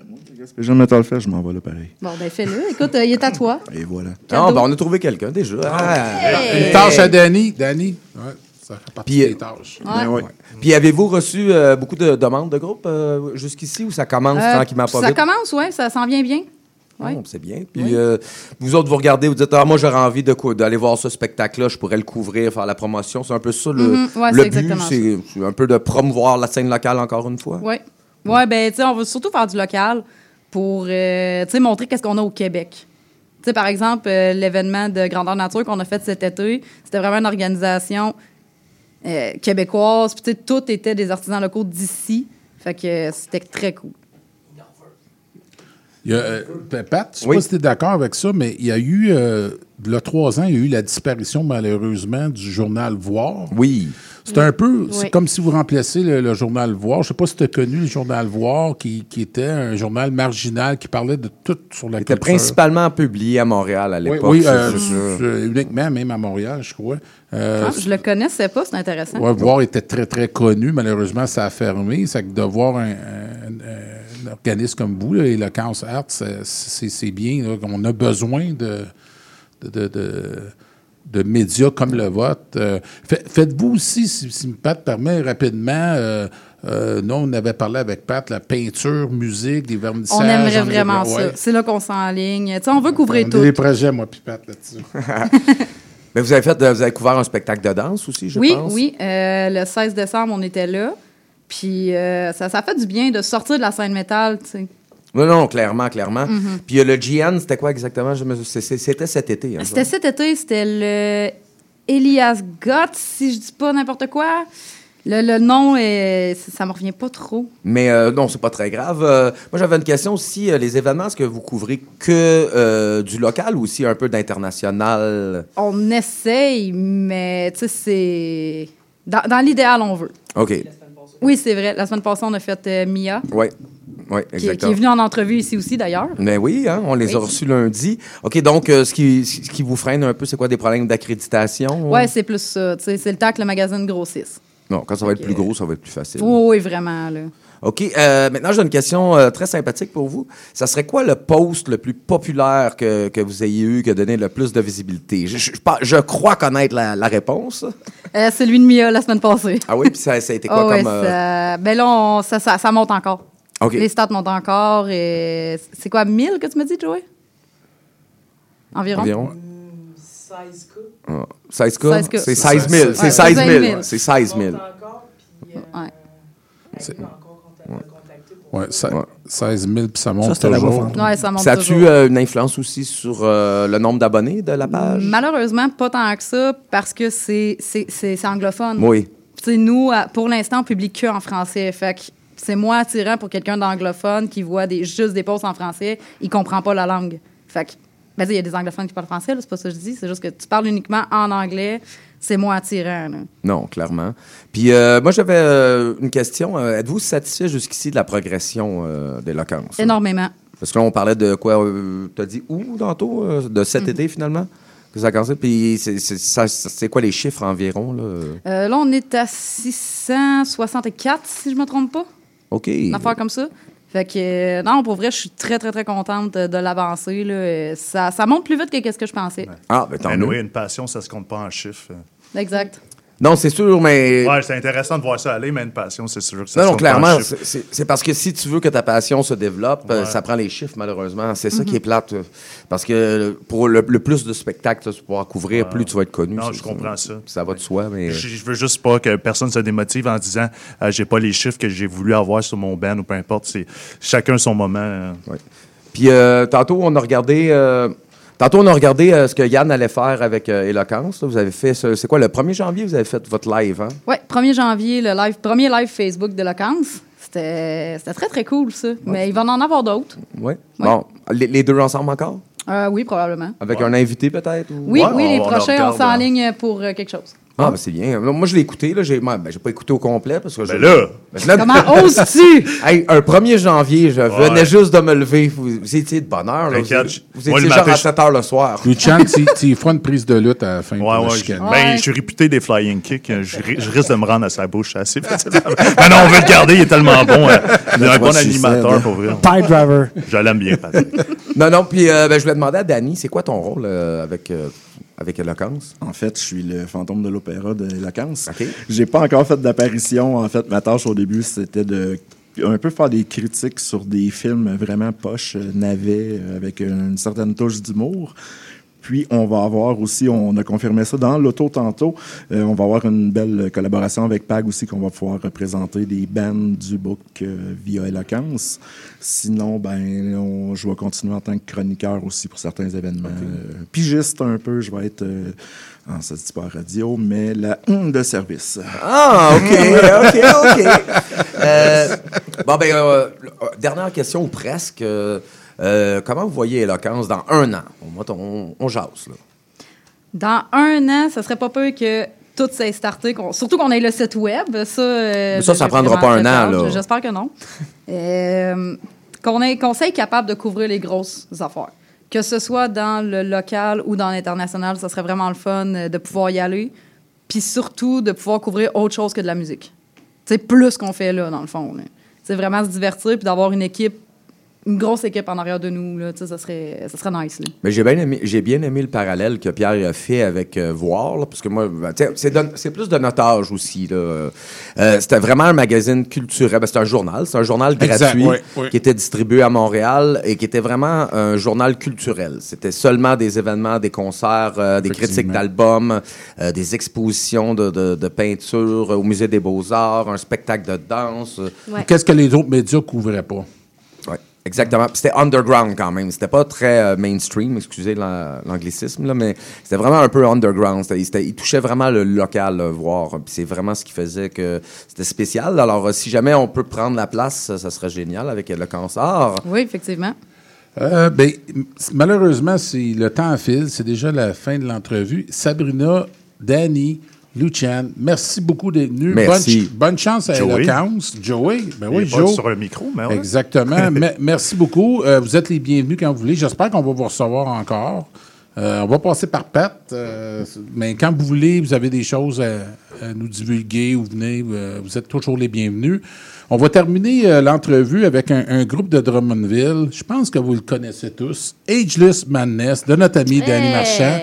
moi. J'ai un Metal Fest, je m'en vais là pareil. Bon, ben fais-le. Écoute, euh, il est à toi. Et voilà. Non, ben, on a trouvé quelqu'un déjà. Ah. Une tâche à Danny. Danny, ouais, ça fait partie Puis, des tâches. Ouais. Ben ouais. Puis, avez-vous reçu euh, beaucoup de demandes de groupe euh, jusqu'ici ou ça commence Euh, tranquillement pas ça vite? commence, oui, ça s'en vient bien. Oh, Ouais. c'est bien. Puis euh, vous autres, vous regardez, vous dites, ah, moi, j'aurais envie d'aller voir ce spectacle-là, je pourrais le couvrir, faire la promotion. C'est un peu ça le, Mhm. Ouais, le c'est but, exactement c'est c'est un peu de promouvoir la scène locale encore une fois. Oui. Oui, ben, tu sais, on va surtout faire du local pour, euh, montrer qu'est-ce qu'on a au Québec. Tu sais, par exemple, euh, l'événement de Grandeur Nature qu'on a fait cet été, c'était vraiment une organisation euh, québécoise. Puis, tout était des artisans locaux d'ici. Fait que euh, c'était très cool. Il y a, euh, Pat, je ne sais Oui. pas si tu es d'accord avec ça, mais il y a eu, euh, il y a trois ans, il y a eu la disparition, malheureusement, du journal Voir. Oui. C'est un peu, c'est Oui. comme si vous remplacez le, le journal Voir. Je ne sais pas si tu as connu le journal Voir, qui, qui était un journal marginal qui parlait de tout sur la Il était culture. principalement publié à Montréal à l'époque. oui euh, uniquement, même à Montréal, je crois. Euh, Ah, je le connaissais pas, c'est intéressant. Ouais, Voir était très, très connu. Malheureusement, ça a fermé. C'est que de voir un, un- un organisme comme vous, là, Eloquence Arts, c'est- bien. là. On a besoin de, de, de, de- médias comme le vôtre. Euh, fa- Faites-vous aussi, si, si Pat permet rapidement, euh, euh, nous, on avait parlé avec Pat, la peinture, musique, des vernissages. On aimerait on vraiment ouais. ça. C'est là qu'on s'enligne. Tu sais, on veut couvrir On tout. a des projets, moi, puis Pat, là-dessus. (laughs) Mais vous avez fait, vous avez couvert un spectacle de danse aussi, je oui, pense. oui. Euh, le 16 décembre, on était là. Puis euh, ça, ça fait du bien de sortir de la scène métal, tu sais. Non, non, clairement, clairement. Mhm. Puis euh, le GN, c'était quoi exactement? C'était cet été. hein, C'était cet été, c'était le Elias Gott, si je dis pas n'importe quoi. Le, le nom, est, ça me revient pas trop. Mais euh, non, c'est pas très grave. Euh, moi, j'avais une question aussi. euh, les événements, est-ce que vous couvrez que euh, du local ou aussi un peu d'international? On essaye, mais tu sais, c'est. Dans, dans l'idéal, on veut. OK. Oui, c'est vrai. La semaine passée, on a fait Mia, Oui. Oui, qui, qui est venue en entrevue ici aussi, d'ailleurs. Mais oui, hein, on les a Oui. reçus lundi. OK, donc, euh, ce, qui, ce qui vous freine un peu, c'est quoi des problèmes d'accréditation? Ouais, c'est plus ça. C'est le temps que le magazine grossisse. Non, quand ça va être plus gros, ça va être plus facile. Oui, oui, vraiment. Là. OK. euh, maintenant, j'ai une question euh, très sympathique pour vous. Ça serait quoi le post le plus populaire que, que vous ayez eu, qui a donné le plus de visibilité? Je, crois connaître la, la réponse. Euh, celui de Mia la semaine passée. Ah oui, puis ça, ça a été quoi (laughs) Ah comme. euh, ça- ben là, on- ça, ça, ça monte encore. OK. Les stats montent encore. Et c'est quoi, 1000 que tu m'as dit, Joey? Environ? Environ. 16K. Ah, 16 16 cas? cas. C'est 16 000. C'est Ouais, 16 000. 000. C'est 16 000. Ouais. Ouais, ça- 16 000, puis ça monte la toujours. Ouais, ça monte Ça a-tu euh, une influence aussi sur euh, le nombre d'abonnés de la page? Malheureusement, pas tant que ça, parce que c'est c'est- c'est- c'est anglophone. Oui. Tu sais, nous, pour l'instant, on publie que en français. Fait que c'est moins attirant pour quelqu'un d'anglophone qui voit des, juste des posts en français. Il comprend pas la langue. Fait que, ben, il y a des anglophones qui parlent français, c'est pas ça que je dis. C'est juste que tu parles uniquement en anglais, c'est moins attirant. là. Non, clairement. Puis euh, moi, j'avais euh, une question. Euh, Êtes-vous satisfait jusqu'ici de la progression euh, d'éloquence? Énormément. Parce que là, on parlait de quoi? tu as dit où tantôt? de cet Mhm. été, finalement? Que ça a commencé. Puis c'est- quoi les chiffres environ? Là? Là, on est à 664, si je me trompe pas. OK. Une affaire comme ça. Fait que, euh, non, pour vrai, je suis très, très, très contente de, de l'avancée. là. Ça, ça monte plus vite que ce que je pensais. Ah, ben tant Ben mieux. une passion, ça se compte pas en chiffres. Exact. Non, c'est sûr, mais... Ouais, c'est intéressant de voir ça aller, mais une passion, c'est sûr que ça Non, non, clairement, c'est- parce que si tu veux que ta passion se développe, euh, Ouais. ça prend les chiffres, malheureusement. C'est ça Mhm. qui est plate. euh, Parce que pour le, le plus de spectacles que tu vas pouvoir couvrir, plus tu vas être connu. Non, je comprends ça. Ça va de soi, mais... Je, je veux juste pas que personne se démotive en disant euh, j'ai pas les chiffres que j'ai voulu avoir sur mon band ou peu importe. C'est chacun son moment. euh. Puis euh, tantôt, on a regardé... Tantôt, on a regardé euh, ce que Yann allait faire avec euh, Éloquence. là. Vous avez fait, ce- c'est quoi, le 1er janvier, vous avez fait votre live, hein? Ouais, 1er janvier, le live, premier live Facebook de Locance. C'était c'était très, très cool, ça. Mais il va en avoir d'autres. Oui. Bon, les, les deux ensemble encore? Euh, oui, probablement. Avec un invité, peut-être? ou- Oui, oui, les on prochains, on s'enligne pour euh, quelque chose. Ah, ben c'est bien. Moi, je l'ai écouté. Là. J'ai, moi, ben, j'ai pas écouté au complet parce que je- Ben là! Ben là- Comment (laughs) oses-tu? Hey, un 1er janvier, je venais Ouais. juste de me lever. Vous, vous étiez de bonne heure. Là. Vous, vous moi, étiez le genre matin, à je- 7 heures le soir. Luchan, tu tu feras une prise de lutte à la fin Ouais, la ouais. je-. Ben, je suis réputé des flying kicks. Je, ri- je risque de me rendre à sa bouche assez facilement. Mais (laughs) non, on veut le garder, il est tellement bon. hein. Il est un bon animateur, pour vrai. Pie driver. Je l'aime bien, Patrick. Non, non, puis euh, ben, je voulais demander à Danny, c'est quoi ton rôle euh, avec, euh, avec Eloquence? En fait, je suis le fantôme de l'opéra de Éloquence. J'ai pas encore fait d'apparition. En fait, ma tâche au début, c'était de un peu faire des critiques sur des films vraiment poches, euh, navets, euh, avec une certaine touche d'humour. Puis, on va avoir aussi, on a confirmé ça dans l'auto tantôt, euh, on va avoir une belle collaboration avec PAG aussi, qu'on va pouvoir représenter des bands du book euh, via Éloquence. Sinon, ben, on, je vais continuer en tant que chroniqueur aussi pour certains événements. Euh, pigiste un peu, je vais être, en ça se dit pas à radio, mais la de service. Ah, OK, (laughs) OK, OK. Euh, bon, ben, euh, dernière question, ou presque. Euh, euh, comment vous voyez Éloquence dans un an? On, on, on jase, là. Dans un an, ça serait pas peu que tout s'est starté, surtout qu'on ait le site web. Ça, euh, Mais ça, ça prendra pas un an, là. J'espère que non. Euh, qu'on ait- qu'on soit capable de couvrir les grosses affaires. Que ce soit dans le local ou dans l'international, ça serait vraiment le fun de pouvoir y aller. Puis surtout, de pouvoir couvrir autre chose que de la musique. C'est plus qu'on fait là, dans le fond. C'est vraiment se divertir puis d'avoir une équipe, une grosse équipe en arrière de nous. Là, Tu sais, ça, serait, ça serait nice. là. Mais j'ai bien aimé, j'ai bien aimé le parallèle que Pierre a fait avec euh, Voir, là, parce que moi, ben, tu sais, c'est, de- c'est plus de notre âge aussi. Là. Euh, c'était vraiment un magazine culturel. Ben, c'était un journal. C'est un journal Exact, gratuit oui, oui. qui était distribué à Montréal et qui était vraiment un journal culturel. C'était seulement des événements, des concerts, euh, des critiques d'albums, euh, des expositions de, de, de peinture au Musée des Beaux-Arts, un spectacle de danse. Qu'est-ce que les autres médias couvraient pas? Exactement. Puis c'était underground quand même. C'était pas très euh, mainstream, excusez l'an- l'anglicisme, là, mais c'était vraiment un peu underground. Il touchait vraiment le local, là, voir. Puis c'est vraiment ce qui faisait que c'était spécial. Alors, euh, si jamais on peut prendre la place, ça, ça serait génial avec euh, le cancer. Oui, effectivement. Euh, ben, malheureusement, c'est le temps file. C'est déjà la fin de l'entrevue. Sabrina, Danny, Luchan, merci beaucoup d'être venus. Merci. Bonne, bonne chance à. Eloquence. Joey, ben oui, Joe. sur le micro, mais ouais. Exactement. (laughs) Me- merci beaucoup. Euh, vous êtes les bienvenus quand vous voulez. J'espère qu'on va vous recevoir encore. Euh, on va passer par Pat, euh, mais quand vous voulez, vous avez des choses à, à nous divulguer ou venez, euh, vous êtes toujours les bienvenus. On va terminer euh, l'entrevue avec un, un groupe de Drummondville. Je pense que vous le connaissez tous. Ageless Madness de notre ami Danny! Marchand.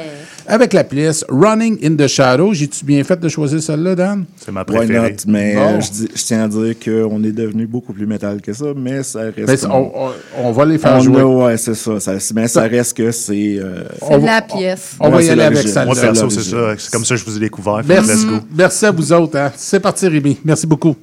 Avec la pièce Running in the Shadow. J'ai-tu bien fait de choisir celle-là, Dan? C'est ma Why not? Mais Bon. euh, je, dis- je tiens à dire qu'on est devenu beaucoup plus métal que ça, mais ça reste. C'est- comme- on- on- on va les faire On jouer. a- ouais, c'est ça, ça- Mais ça reste que c'est. euh, C'est la pièce. On va Ouais, y aller avec ça. Moi, C'est perso, c'est l'origine. ça. C'est comme ça que je vous ai découvert. Merci à vous autres. hein. C'est parti, Rémi. Merci beaucoup.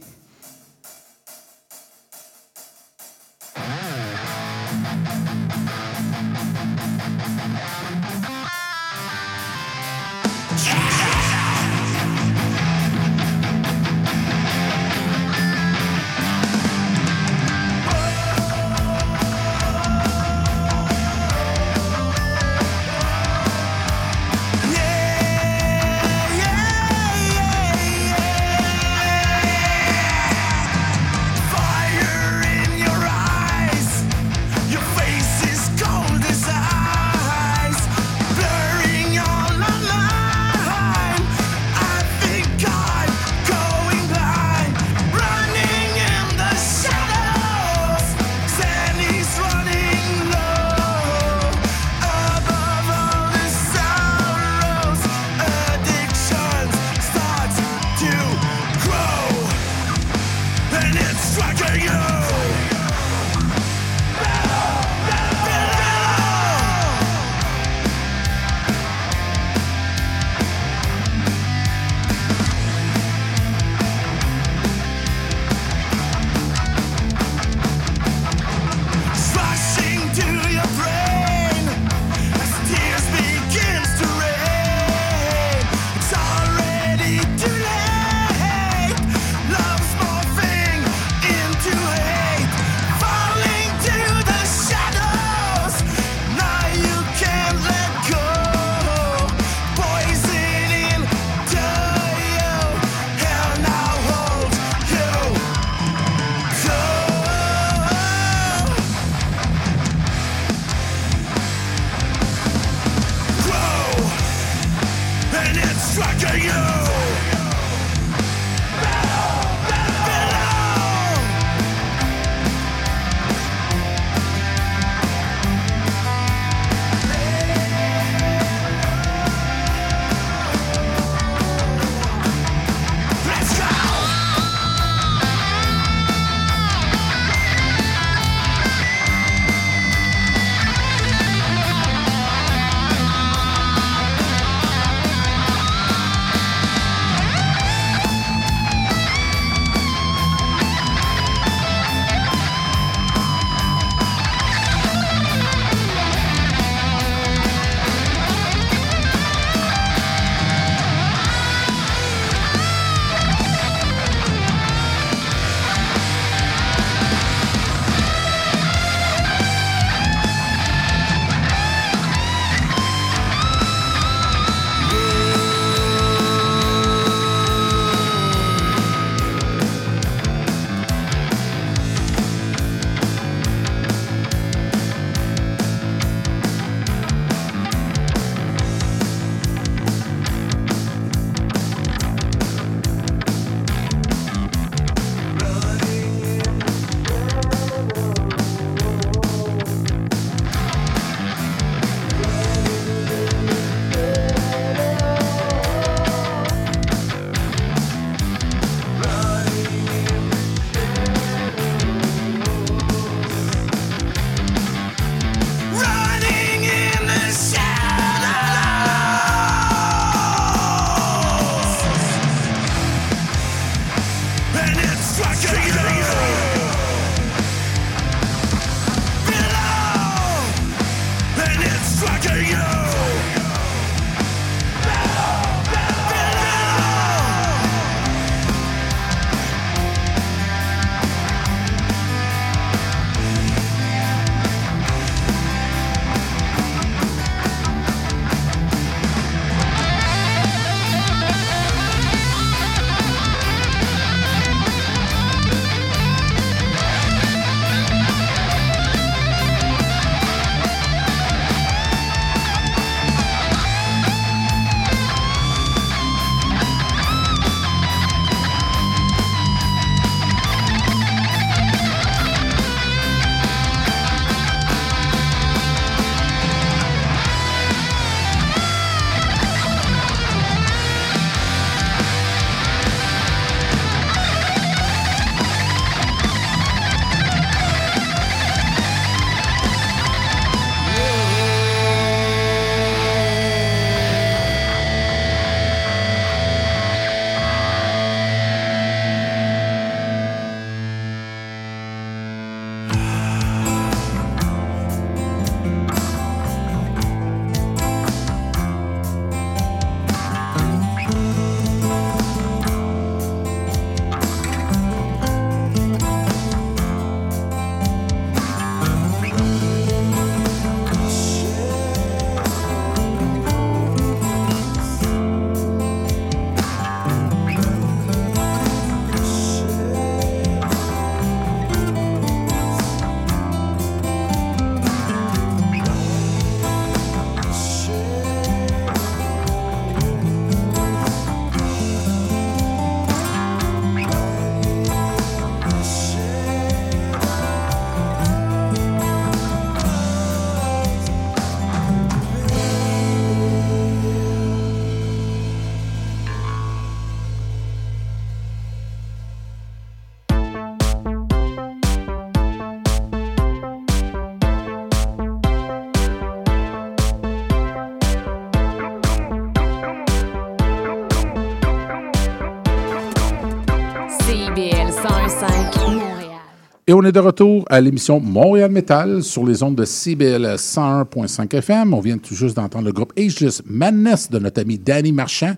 Et on est de retour à l'émission Montréal Metal sur les ondes de CBL 101.5 FM. On vient tout juste d'entendre le groupe Ageless Madness de notre ami Danny Marchand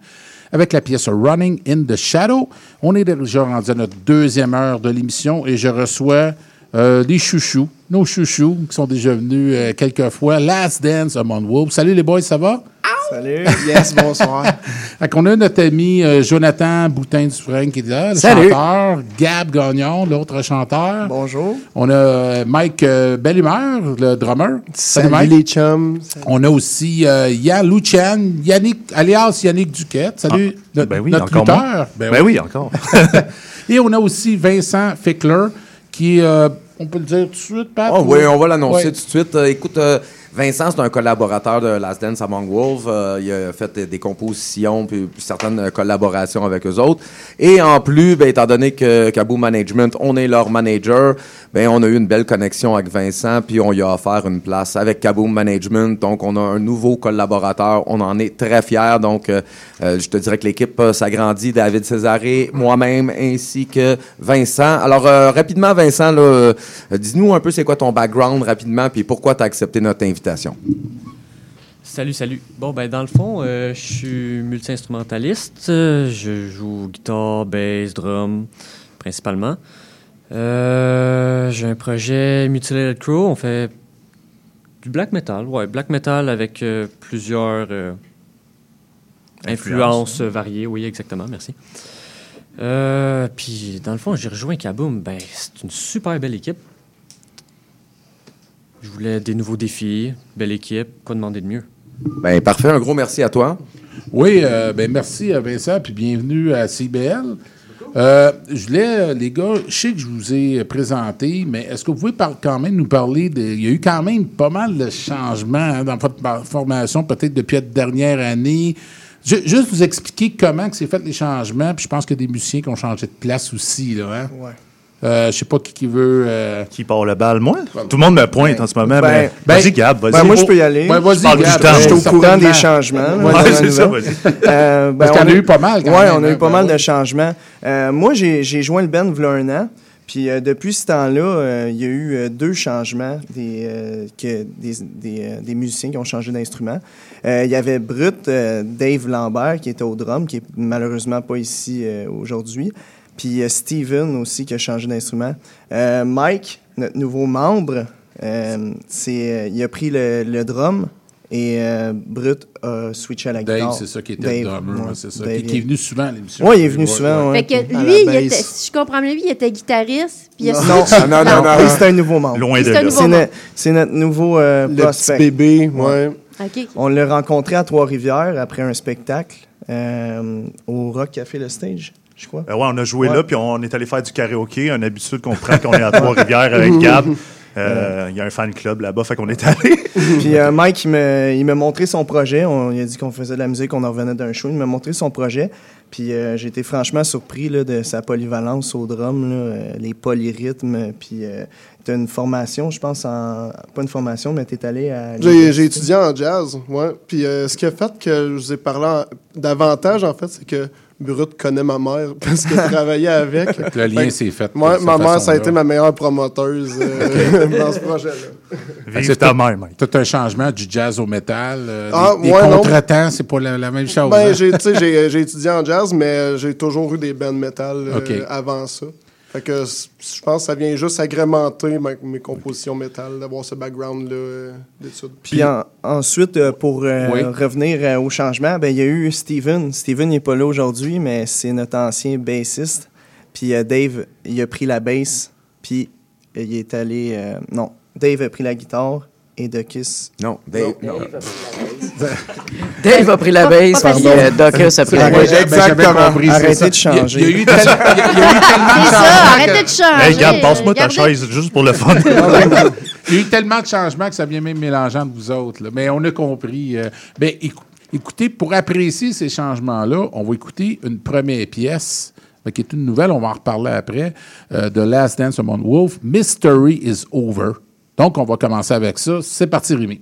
avec la pièce Running in the Shadow. On est déjà rendu à notre deuxième heure de l'émission et je reçois euh, des chouchous, nos chouchous qui sont déjà venus euh, quelques fois. Last Dance Among Wolves. Salut les boys, ça va? Salut. (laughs) Yes, bonsoir. Qu'on a notre ami euh, Jonathan Boutin-Dufresne qui est là, le Salut. chanteur. Gab Gagnon, l'autre chanteur. Bonjour. On a euh, Mike euh, Bellumeur, le drummer. Salut Mike. les chums. On a aussi euh, Yann Luchan, Yannick, alias Yannick Duquette. Salut, Ah, notre, ben oui, notre lutteur. Ben oui, encore. (laughs) Et on a aussi Vincent Fickler, qui est, euh, on peut le dire tout de suite, Pat? Oh, ou- oui, on va l'annoncer Ouais. tout de suite. Euh, écoute, euh, Vincent, c'est un collaborateur de Last Dance Among Wolves. Euh, il a fait des compositions puis, certaines euh, collaborations avec eux autres. Et en plus, ben, étant donné que Kaboo Management, on est leur manager, ben, on a eu une belle connexion avec Vincent puis on lui a offert une place avec Kaboo Management. Donc, on a un nouveau collaborateur. On en est très fiers. Donc, euh, je te dirais que l'équipe s'agrandit. David Césaré, moi-même, ainsi que Vincent. Alors, rapidement, Vincent, dis-nous un peu c'est quoi ton background rapidement puis pourquoi tu as accepté notre invitation. Salut, salut. Bon, ben, dans le fond, euh, je suis multi-instrumentaliste. Euh, Je joue guitare, bass, drum, principalement. Euh, J'ai un projet Mutilated Crow. On fait du black metal. Ouais, black metal avec euh, plusieurs euh, influences variées. Oui, exactement, merci. Euh, Puis, dans le fond, j'ai rejoint Kaboom. Ben, c'est une super belle équipe. Je voulais des nouveaux défis, belle équipe, quoi demander de mieux? Ben, parfait. Un gros merci à toi. Oui, euh, ben merci à Vincent, puis bienvenue à CBL. Euh, je voulais, euh, les gars, je sais que je vous ai présenté, mais est-ce que vous pouvez par- quand même nous parler de. Il y a eu quand même pas mal de changements hein, dans votre formation, peut-être depuis la dernière année. Ju- juste vous expliquer comment que c'est fait les changements, puis je pense qu'il y a des musiciens qui ont changé de place aussi, là. Hein? Ouais. Euh, je sais pas qui, qui veut. euh, Qui part le bal? Moi? Tout le monde me pointe en ce moment. Ben, mais vas-y, Gab, vas-y. Ben, moi, je peux y aller. Je parle du Gab. temps. Je suis au courant des changements. Ouais, la c'est ça, vas-y. Euh, ben, Parce qu'il y en on a eu pas mal, quand Oui, on a eu pas ben mal oui. de changements. Euh, moi, j'ai j'ai joint le band il y a un an. Puis euh, depuis ce temps-là, euh, il y a eu euh, deux changements des, euh, que, des, des, euh, des musiciens qui ont changé d'instrument. Euh, il y avait Brut, euh, Dave Lambert, qui était au drum, qui est malheureusement pas ici euh, aujourd'hui. Puis euh, Steven aussi, qui a changé d'instrument. Euh, Mike, notre nouveau membre, euh, c'est, euh, il a pris le, le drum et euh, Brut a switché à la Dave, guitare. c'est ça qui était le drummer, ouais, c'est ça. Dave, Qui, qui est venu souvent à l'émission. Oui, il est venu souvent, ouais. Fait que lui, il base. était, si je comprends bien, lui, il était guitariste, puis il a Non, non, non, non, c'est un nouveau membre. Loin de là. nouveau C'est notre nouveau euh, Le prospect. petit bébé, ouais. OK. On l'a rencontré à Trois-Rivières après un spectacle euh, au Rock Café Le Stage, je crois. Euh, ouais, on a joué Ouais. là, puis on est allé faire du karaoké, une habitude qu'on prend quand on est à Trois-Rivières avec (laughs) Gab. Euh, Il y a un fan club là-bas, fait qu'on est allé. (laughs) Puis euh, Mike, il m'a montré son projet. On, il a dit qu'on faisait de la musique, on en revenait d'un show. Il m'a montré son projet. Puis euh, j'ai été franchement surpris là, de sa polyvalence au drum, là, euh, les polyrythmes. Puis euh, tu as une formation, je pense, en. Pas une formation, mais tu es allé à. J'ai j'ai étudié en jazz, ouais. Puis euh, ce qui a fait que je vous ai parlé en- davantage, en fait, c'est que Brut connaît ma mère (laughs) parce que je travaillais avec. Le lien s'est fait Ouais, cette ma mère, ça a été ma meilleure promoteuse euh, (laughs) dans ce projet-là. Fait que c'est tout- Tout un changement du jazz au métal. euh, Ah, des, des ouais, non. contretemps, c'est pas la, la même chose. Ben, hein? j'ai, tu sais, j'ai, j'ai étudié en jazz, mais j'ai toujours eu des bands metal euh, avant ça. Fait que je pense que ça vient juste agrémenter ma- mes compositions métal, d'avoir ce background-là euh, d'études. Puis en- ensuite, euh, pour euh, Oui. revenir euh, au changement, ben, il y a eu Steven. Steven n'est pas là aujourd'hui, mais c'est notre ancien bassiste. Puis euh, Dave, il a pris la basse, puis il est allé... euh, non, Dave a pris la guitare et Duckus... Non, Dave... Non. Dave a pris la basse, puis (laughs) euh, Duckus a pris la compris, c'est Arrêtez de changer. Il y a, il y a eu tellement de changements arrêtez de changer. Hey, Gab, passe-moi ta chaise juste pour le fun. (laughs) Il y a eu tellement de changements que ça vient même mélangeant de vous autres. là. Mais on a compris. euh, ben, écou- écoutez, pour apprécier ces changements-là, on va écouter une première pièce, ben, qui est une nouvelle, on va en reparler après, euh, de Last Dance Among Wolf, Mystery is Over. Donc, on va commencer avec ça. C'est parti, Rémi.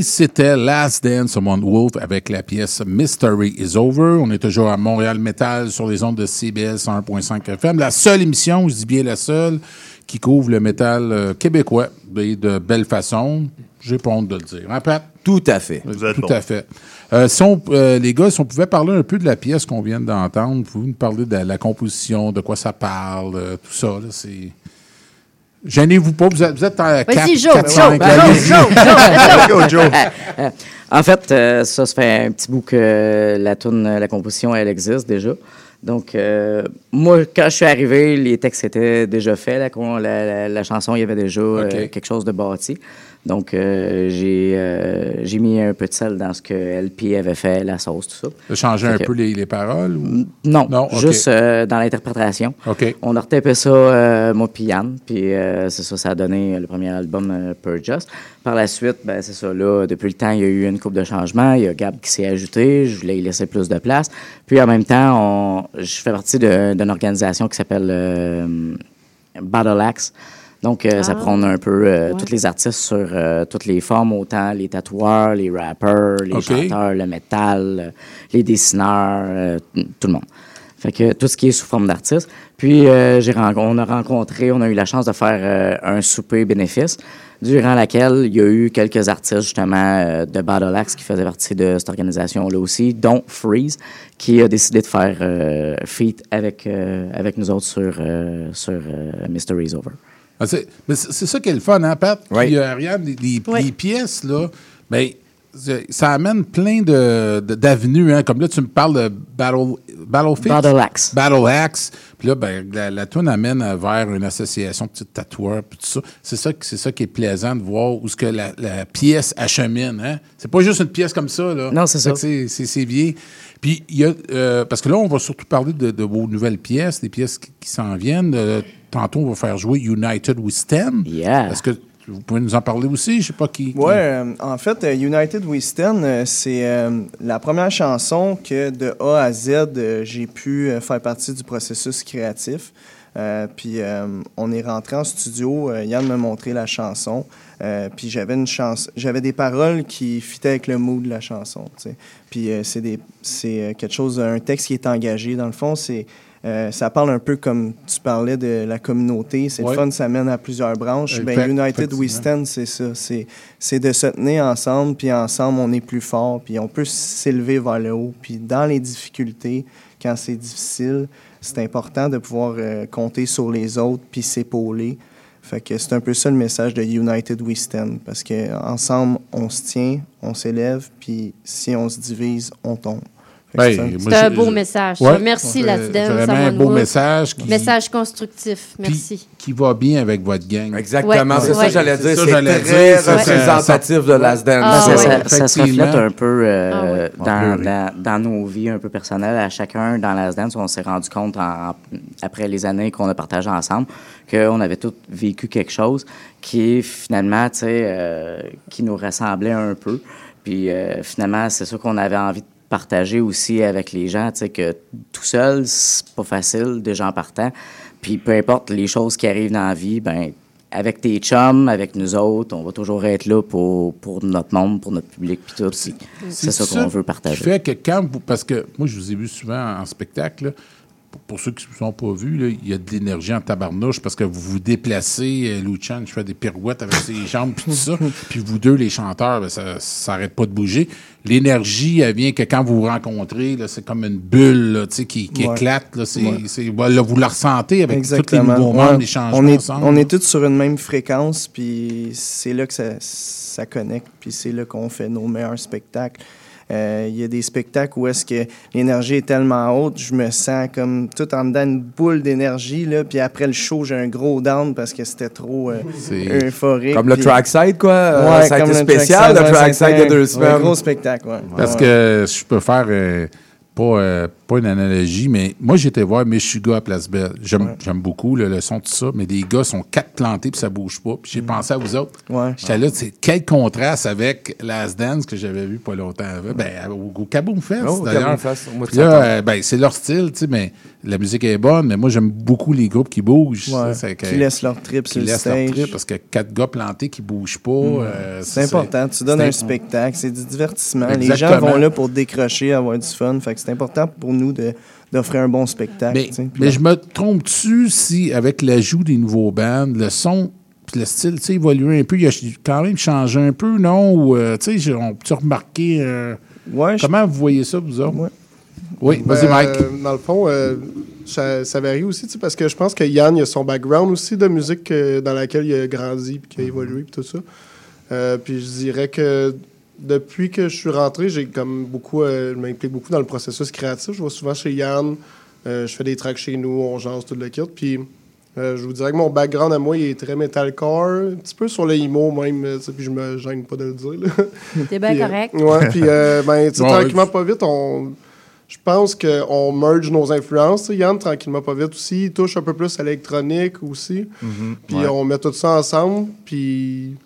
Et c'était Last Dance One Wolf avec la pièce Mystery is Over. On est toujours à Montréal Metal sur les ondes de CBS 101.5 FM. La seule émission, je dis bien la seule, qui couvre le métal euh, québécois et de belle façon. J'ai pas honte de le dire. Hein, Pat? Tout à fait. Tout bon. à fait. Euh, si on- euh, les gars, si on pouvait parler un peu de la pièce qu'on vient d'entendre, pouvez-vous nous parler de la composition, de quoi ça parle, euh, tout ça, là, c'est... Gênez-vous pas, vous êtes, vous êtes à 4, Vas-y, Joe, 4, Joe, 5, Joe, allez-y. Joe, Joe, Joe. (laughs) (laughs) en fait, euh, ça, ça fait un petit bout que la tune, la composition, elle existe déjà. Donc, euh, moi, quand je suis arrivé, les textes étaient déjà faits. La, con- la, la- la chanson, il y avait déjà euh, quelque chose de bâti. Donc, euh, j'ai euh, j'ai mis un peu de sel dans ce que LP avait fait, la sauce, tout ça. Changer Fait un que- peu les, les paroles? Ou... Non, Non, juste euh, dans l'interprétation. OK. On a retapé ça, moi puis Yann, puis c'est ça, ça a donné le premier album Purge Us. Par la suite, ben, c'est ça, là, depuis le temps, il y a eu une coupe de changements. Il y a Gab qui s'est ajouté, je voulais y laisser plus de place. Puis en même temps, on, je fais partie d'une organisation qui s'appelle Battle Axe. Donc, euh, ça Ah. prône un peu euh, Ouais. tous les artistes sur euh, toutes les formes, autant les tatoueurs, les rappeurs, les chanteurs, le métal, euh, les dessineurs, euh, tout le monde. Fait que tout ce qui est sous forme d'artiste. Puis, euh, j'ai on a rencontré, on a eu la chance de faire euh, un souper bénéfice, durant laquelle il y a eu quelques artistes, justement, euh, de Battle Axe qui faisaient partie de cette organisation-là aussi, dont Freeze, qui a décidé de faire euh, feat avec, euh, avec nous autres sur, euh, sur euh, Mystery's Over. Ah, c'est, mais c'est ça qui est le fun, hein, Pat? Oui. Puis, euh, regarde, les, les- Oui. les pièces, là, ben, ça amène plein de, de- d'avenues. Hein. Comme là, tu me parles de Battle, Battlefield. Battle Axe. Battle Axe. Puis là, ben, la, la toune amène vers une association de petits tatoueurs. Puis tout ça. C'est ça, c'est ça qui est plaisant de voir où ce que la, la pièce achemine. Hein. C'est pas juste une pièce comme ça. Là. Non, c'est ça. C'est, c'est, c'est bien. Puis, il y a, euh, parce que là, on va surtout parler de, de vos nouvelles pièces, des pièces qui, qui s'en viennent. Euh, tantôt, on va faire jouer United We Stand. Yeah. Est-ce que vous pouvez nous en parler aussi? Je sais pas qui. qui- Ouais, euh, en fait, euh, United We Stand, euh, c'est euh, la première chanson que de A à Z, euh, j'ai pu euh, faire partie du processus créatif. Euh, puis euh, on est rentré en studio, euh, Yann m'a montré la chanson, euh, puis j'avais une chance, j'avais des paroles qui fitaient avec le mood de la chanson. Puis euh, c'est des, c'est quelque chose, un texte qui est engagé. Dans le fond, c'est euh, ça parle un peu comme tu parlais de la communauté. C'est Ouais. le fun, ça mène à plusieurs branches. Ben, United We. Stand, c'est ça. C'est, de se tenir ensemble, puis ensemble, on est plus fort, puis on peut s'élever vers le haut. Puis dans les difficultés, quand c'est difficile, c'est important de pouvoir euh, compter sur les autres, puis s'épauler. Fait que c'est un peu ça le message de United We Stand, parce que ensemble, on se tient, on s'élève, puis si on se divise, on tombe. Ben, C'est un beau message. Ouais. Merci, la Dance. Vraiment un beau message qui, Message constructif. puis Merci. qui va bien avec votre gang. Exactement, Ouais. c'est ça que j'allais C'est dire. C'est très représentatif de Last Dance. Ah, ça, ouais. ça- ça se reflète un peu euh, Ah ouais. dans, oui. dans, dans nos vies un peu personnelles. À chacun, dans la Dance, on s'est rendu compte, en- après les années qu'on a partagé ensemble, qu'on avait tous vécu quelque chose qui, finalement, tu sais, euh, qui nous ressemblait un peu. Puis, euh, finalement, c'est ça qu'on avait envie de partager aussi avec les gens, tu sais, que tout seul, c'est pas facile, déjà en partant. Puis, peu importe les choses qui arrivent dans la vie, ben avec tes chums, avec nous autres, on va toujours être là pour, pour notre monde, pour notre public, puis tout. C'est ça qu'on veut partager. fait que quand vous. Parce que moi, je vous ai vu souvent en spectacle. là. Pour, ceux qui ne sont pas vus, là, il y a de l'énergie en tabarnouche parce que vous vous déplacez. euh, Lou Chan, je fais des pirouettes avec ses (laughs) jambes puis tout ça. Puis vous deux, les chanteurs, ben, ça s'arrête pas de bouger. L'énergie, elle vient que quand vous vous rencontrez, c'est comme une bulle là, qui, qui Ouais. éclate. Là, Ouais. vous la ressentez avec tous les nouveaux Ouais. les changements on est, ensemble. On est tous sur une même fréquence, puis c'est là que ça, ça connecte, puis c'est là qu'on fait nos meilleurs spectacles. Euh, Il y a des spectacles où est-ce que l'énergie est tellement haute, je me sens comme tout en dedans une boule d'énergie, là, puis après le show, j'ai un gros down parce que c'était trop euh, euphorique. Comme le puis- trackside, quoi. euh, Ouais, ça a comme été spécial, le trackside, a c'était deux un- semaines. Un gros spectacle, ouais. Parce Ouais. que je peux faire euh, pas, pas une analogie, mais moi, j'étais voir Meshuga à Place Belle. J'aime beaucoup là, le son, tout ça, mais les gars sont quatre plantés puis ça bouge pas. Puis j'ai pensé à vous autres. Ouais. J'étais là, c'est quel contraste avec Last Dance que j'avais vu pas longtemps avant. Ben, au, au Kaboom Fest, Oh, d'ailleurs. Là, euh, ben, c'est leur style, tu sais, mais la musique est bonne, mais moi, j'aime beaucoup les groupes qui bougent. Ouais, ça, qui laissent leur trip qui sur le laissent leur stage. trip, parce que quatre gars plantés qui bougent pas. euh, C'est important. Tu donnes un spectacle, c'est du divertissement. Les gens vont là pour décrocher, avoir du fun. Fait que c'est important pour nous de- d'offrir un bon spectacle. Mais, tu sais. Puis mais là- je me trompe-tu si, avec l'ajout des nouveaux bands, le son puis le style, tu sais, évolué un peu, il a quand même changé un peu, non? Ou, euh, tu sais, on peut remarquer... euh, comment vous voyez ça, vous autres? Oui, vas-y, Ben, Mike. euh, dans le fond, euh, ça, ça varie aussi, tu sais, parce que je pense que Yann, il a son background aussi de musique euh, dans laquelle il a grandi puis qu'il a évolué puis tout ça. Euh, puis je dirais que depuis que je suis rentré, j'ai comme beaucoup, euh, je m'implique beaucoup dans le processus créatif. Je vais souvent chez Yann, euh, je fais des tracks chez nous, on jase tout le kit. Puis euh, je vous dirais que mon background à moi, il est très metalcore, un petit peu sur le emo même, tu sais, puis je me gêne pas de le dire. (laughs) T'es bien correct. ouais, puis euh, ben, tu sais, (laughs) Bon, tranquillement, pas vite, on. Je pense qu'on merge nos influences. tu sais, Yann, tranquillement, pas vite aussi, il touche un peu plus à l'électronique aussi. Mhm. Puis Ouais. on met tout ça ensemble. Puis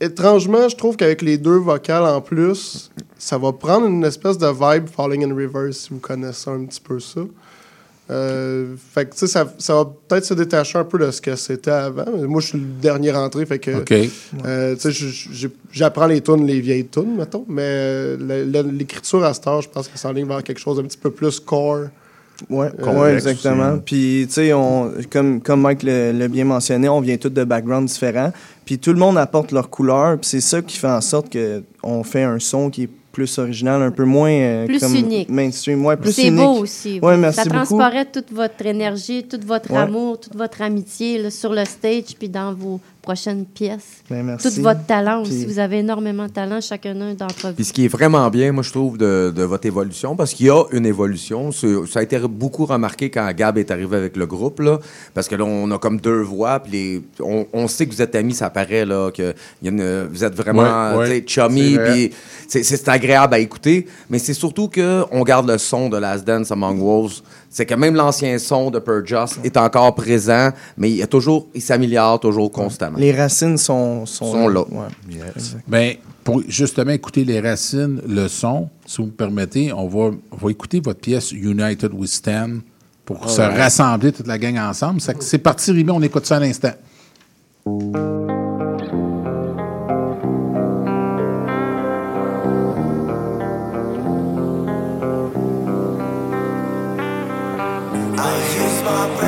étrangement, je trouve qu'avec les deux vocales en plus, ça va prendre une espèce de vibe Falling in Reverse, si vous connaissez un petit peu ça. Euh, fait que, tu sais, ça, ça va peut-être se détacher un peu de ce que c'était avant. Moi, je suis le dernier rentré, fait que... Euh, j'apprends les tunes, les vieilles tunes, mettons, mais euh, l'écriture à cette heure, je pense que ça ligne vers quelque chose d'un petit peu plus core. Ouais, Euh, ouais, exactement. Puis, tu sais, on- comme, comme Mike le- l'a bien mentionné, on vient tous de backgrounds différents. Puis, tout le monde apporte leur couleur. Puis, c'est ça qui fait en sorte qu'on fait un son qui est plus original, un peu moins euh, Plus comme unique. mainstream. Ouais, plus C'est unique. beau aussi. Ouais, merci ça beaucoup. transparaît toute votre énergie, tout votre Ouais. amour, toute votre amitié là, sur le stage puis dans vos prochaines pièces. Ben, merci. Tout votre talent aussi. Vous avez énormément de talent, chacun d'entre vous. Puis ce qui est vraiment bien, moi, je trouve, de, de votre évolution, parce qu'il y a une évolution. Ça a été beaucoup remarqué quand Gab est arrivé avec le groupe, là, parce que là, on a comme deux voix, puis les- on, on sait que vous êtes amis, ça paraît, là, que il y a une- vous êtes vraiment Ouais, chummy, puis c'est agréable à écouter, mais c'est surtout qu'on garde le son de Last Dance Among Wolves. C'est que même l'ancien son de Purjust est encore présent, mais il, y a toujours, il s'améliore toujours constamment. Les racines sont, sont, Sont là. Ouais. Ben, pour justement écouter les racines, le son, si vous me permettez, on va, on va écouter votre pièce United We Stand pour se Alright. rassembler toute la gang ensemble. C'est parti, Rémi, on écoute ça à l'instant. My brain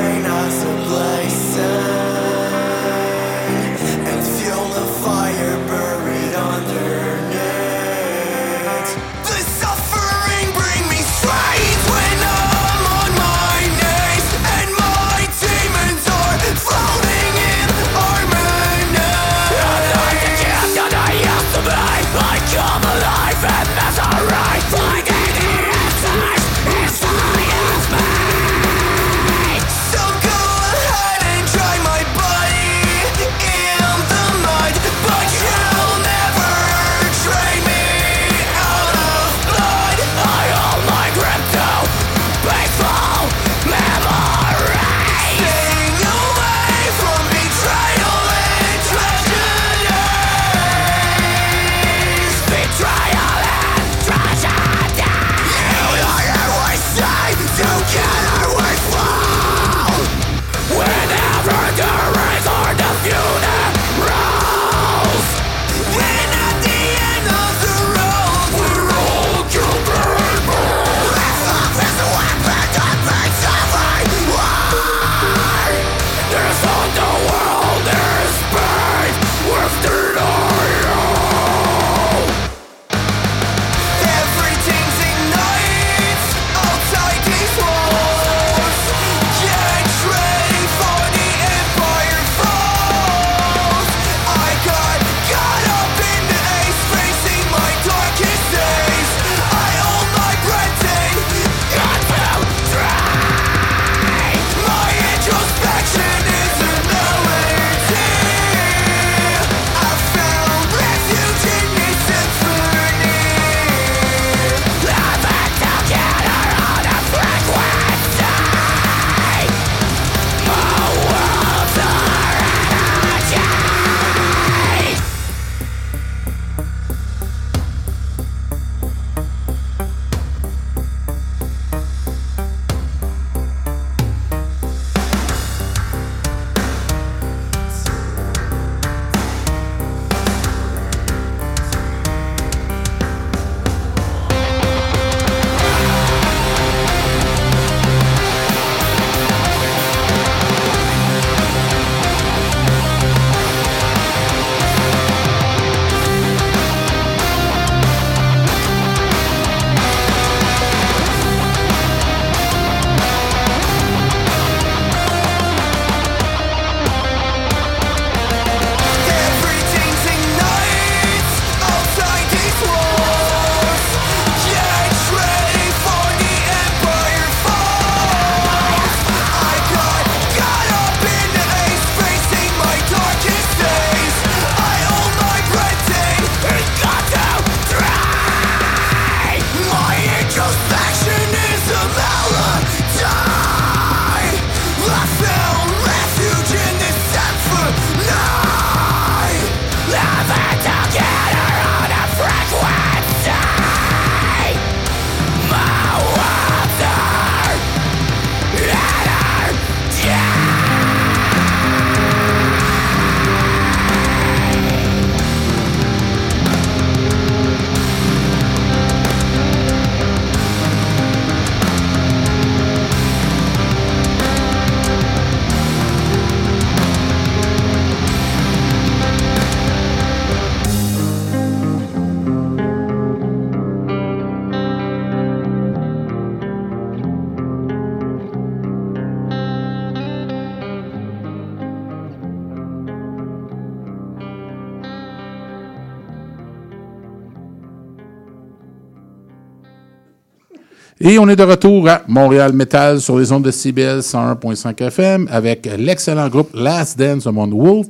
Et on est de retour à Montréal Metal sur les ondes de CBL 101.5 FM avec l'excellent groupe Last Dance Among Wolf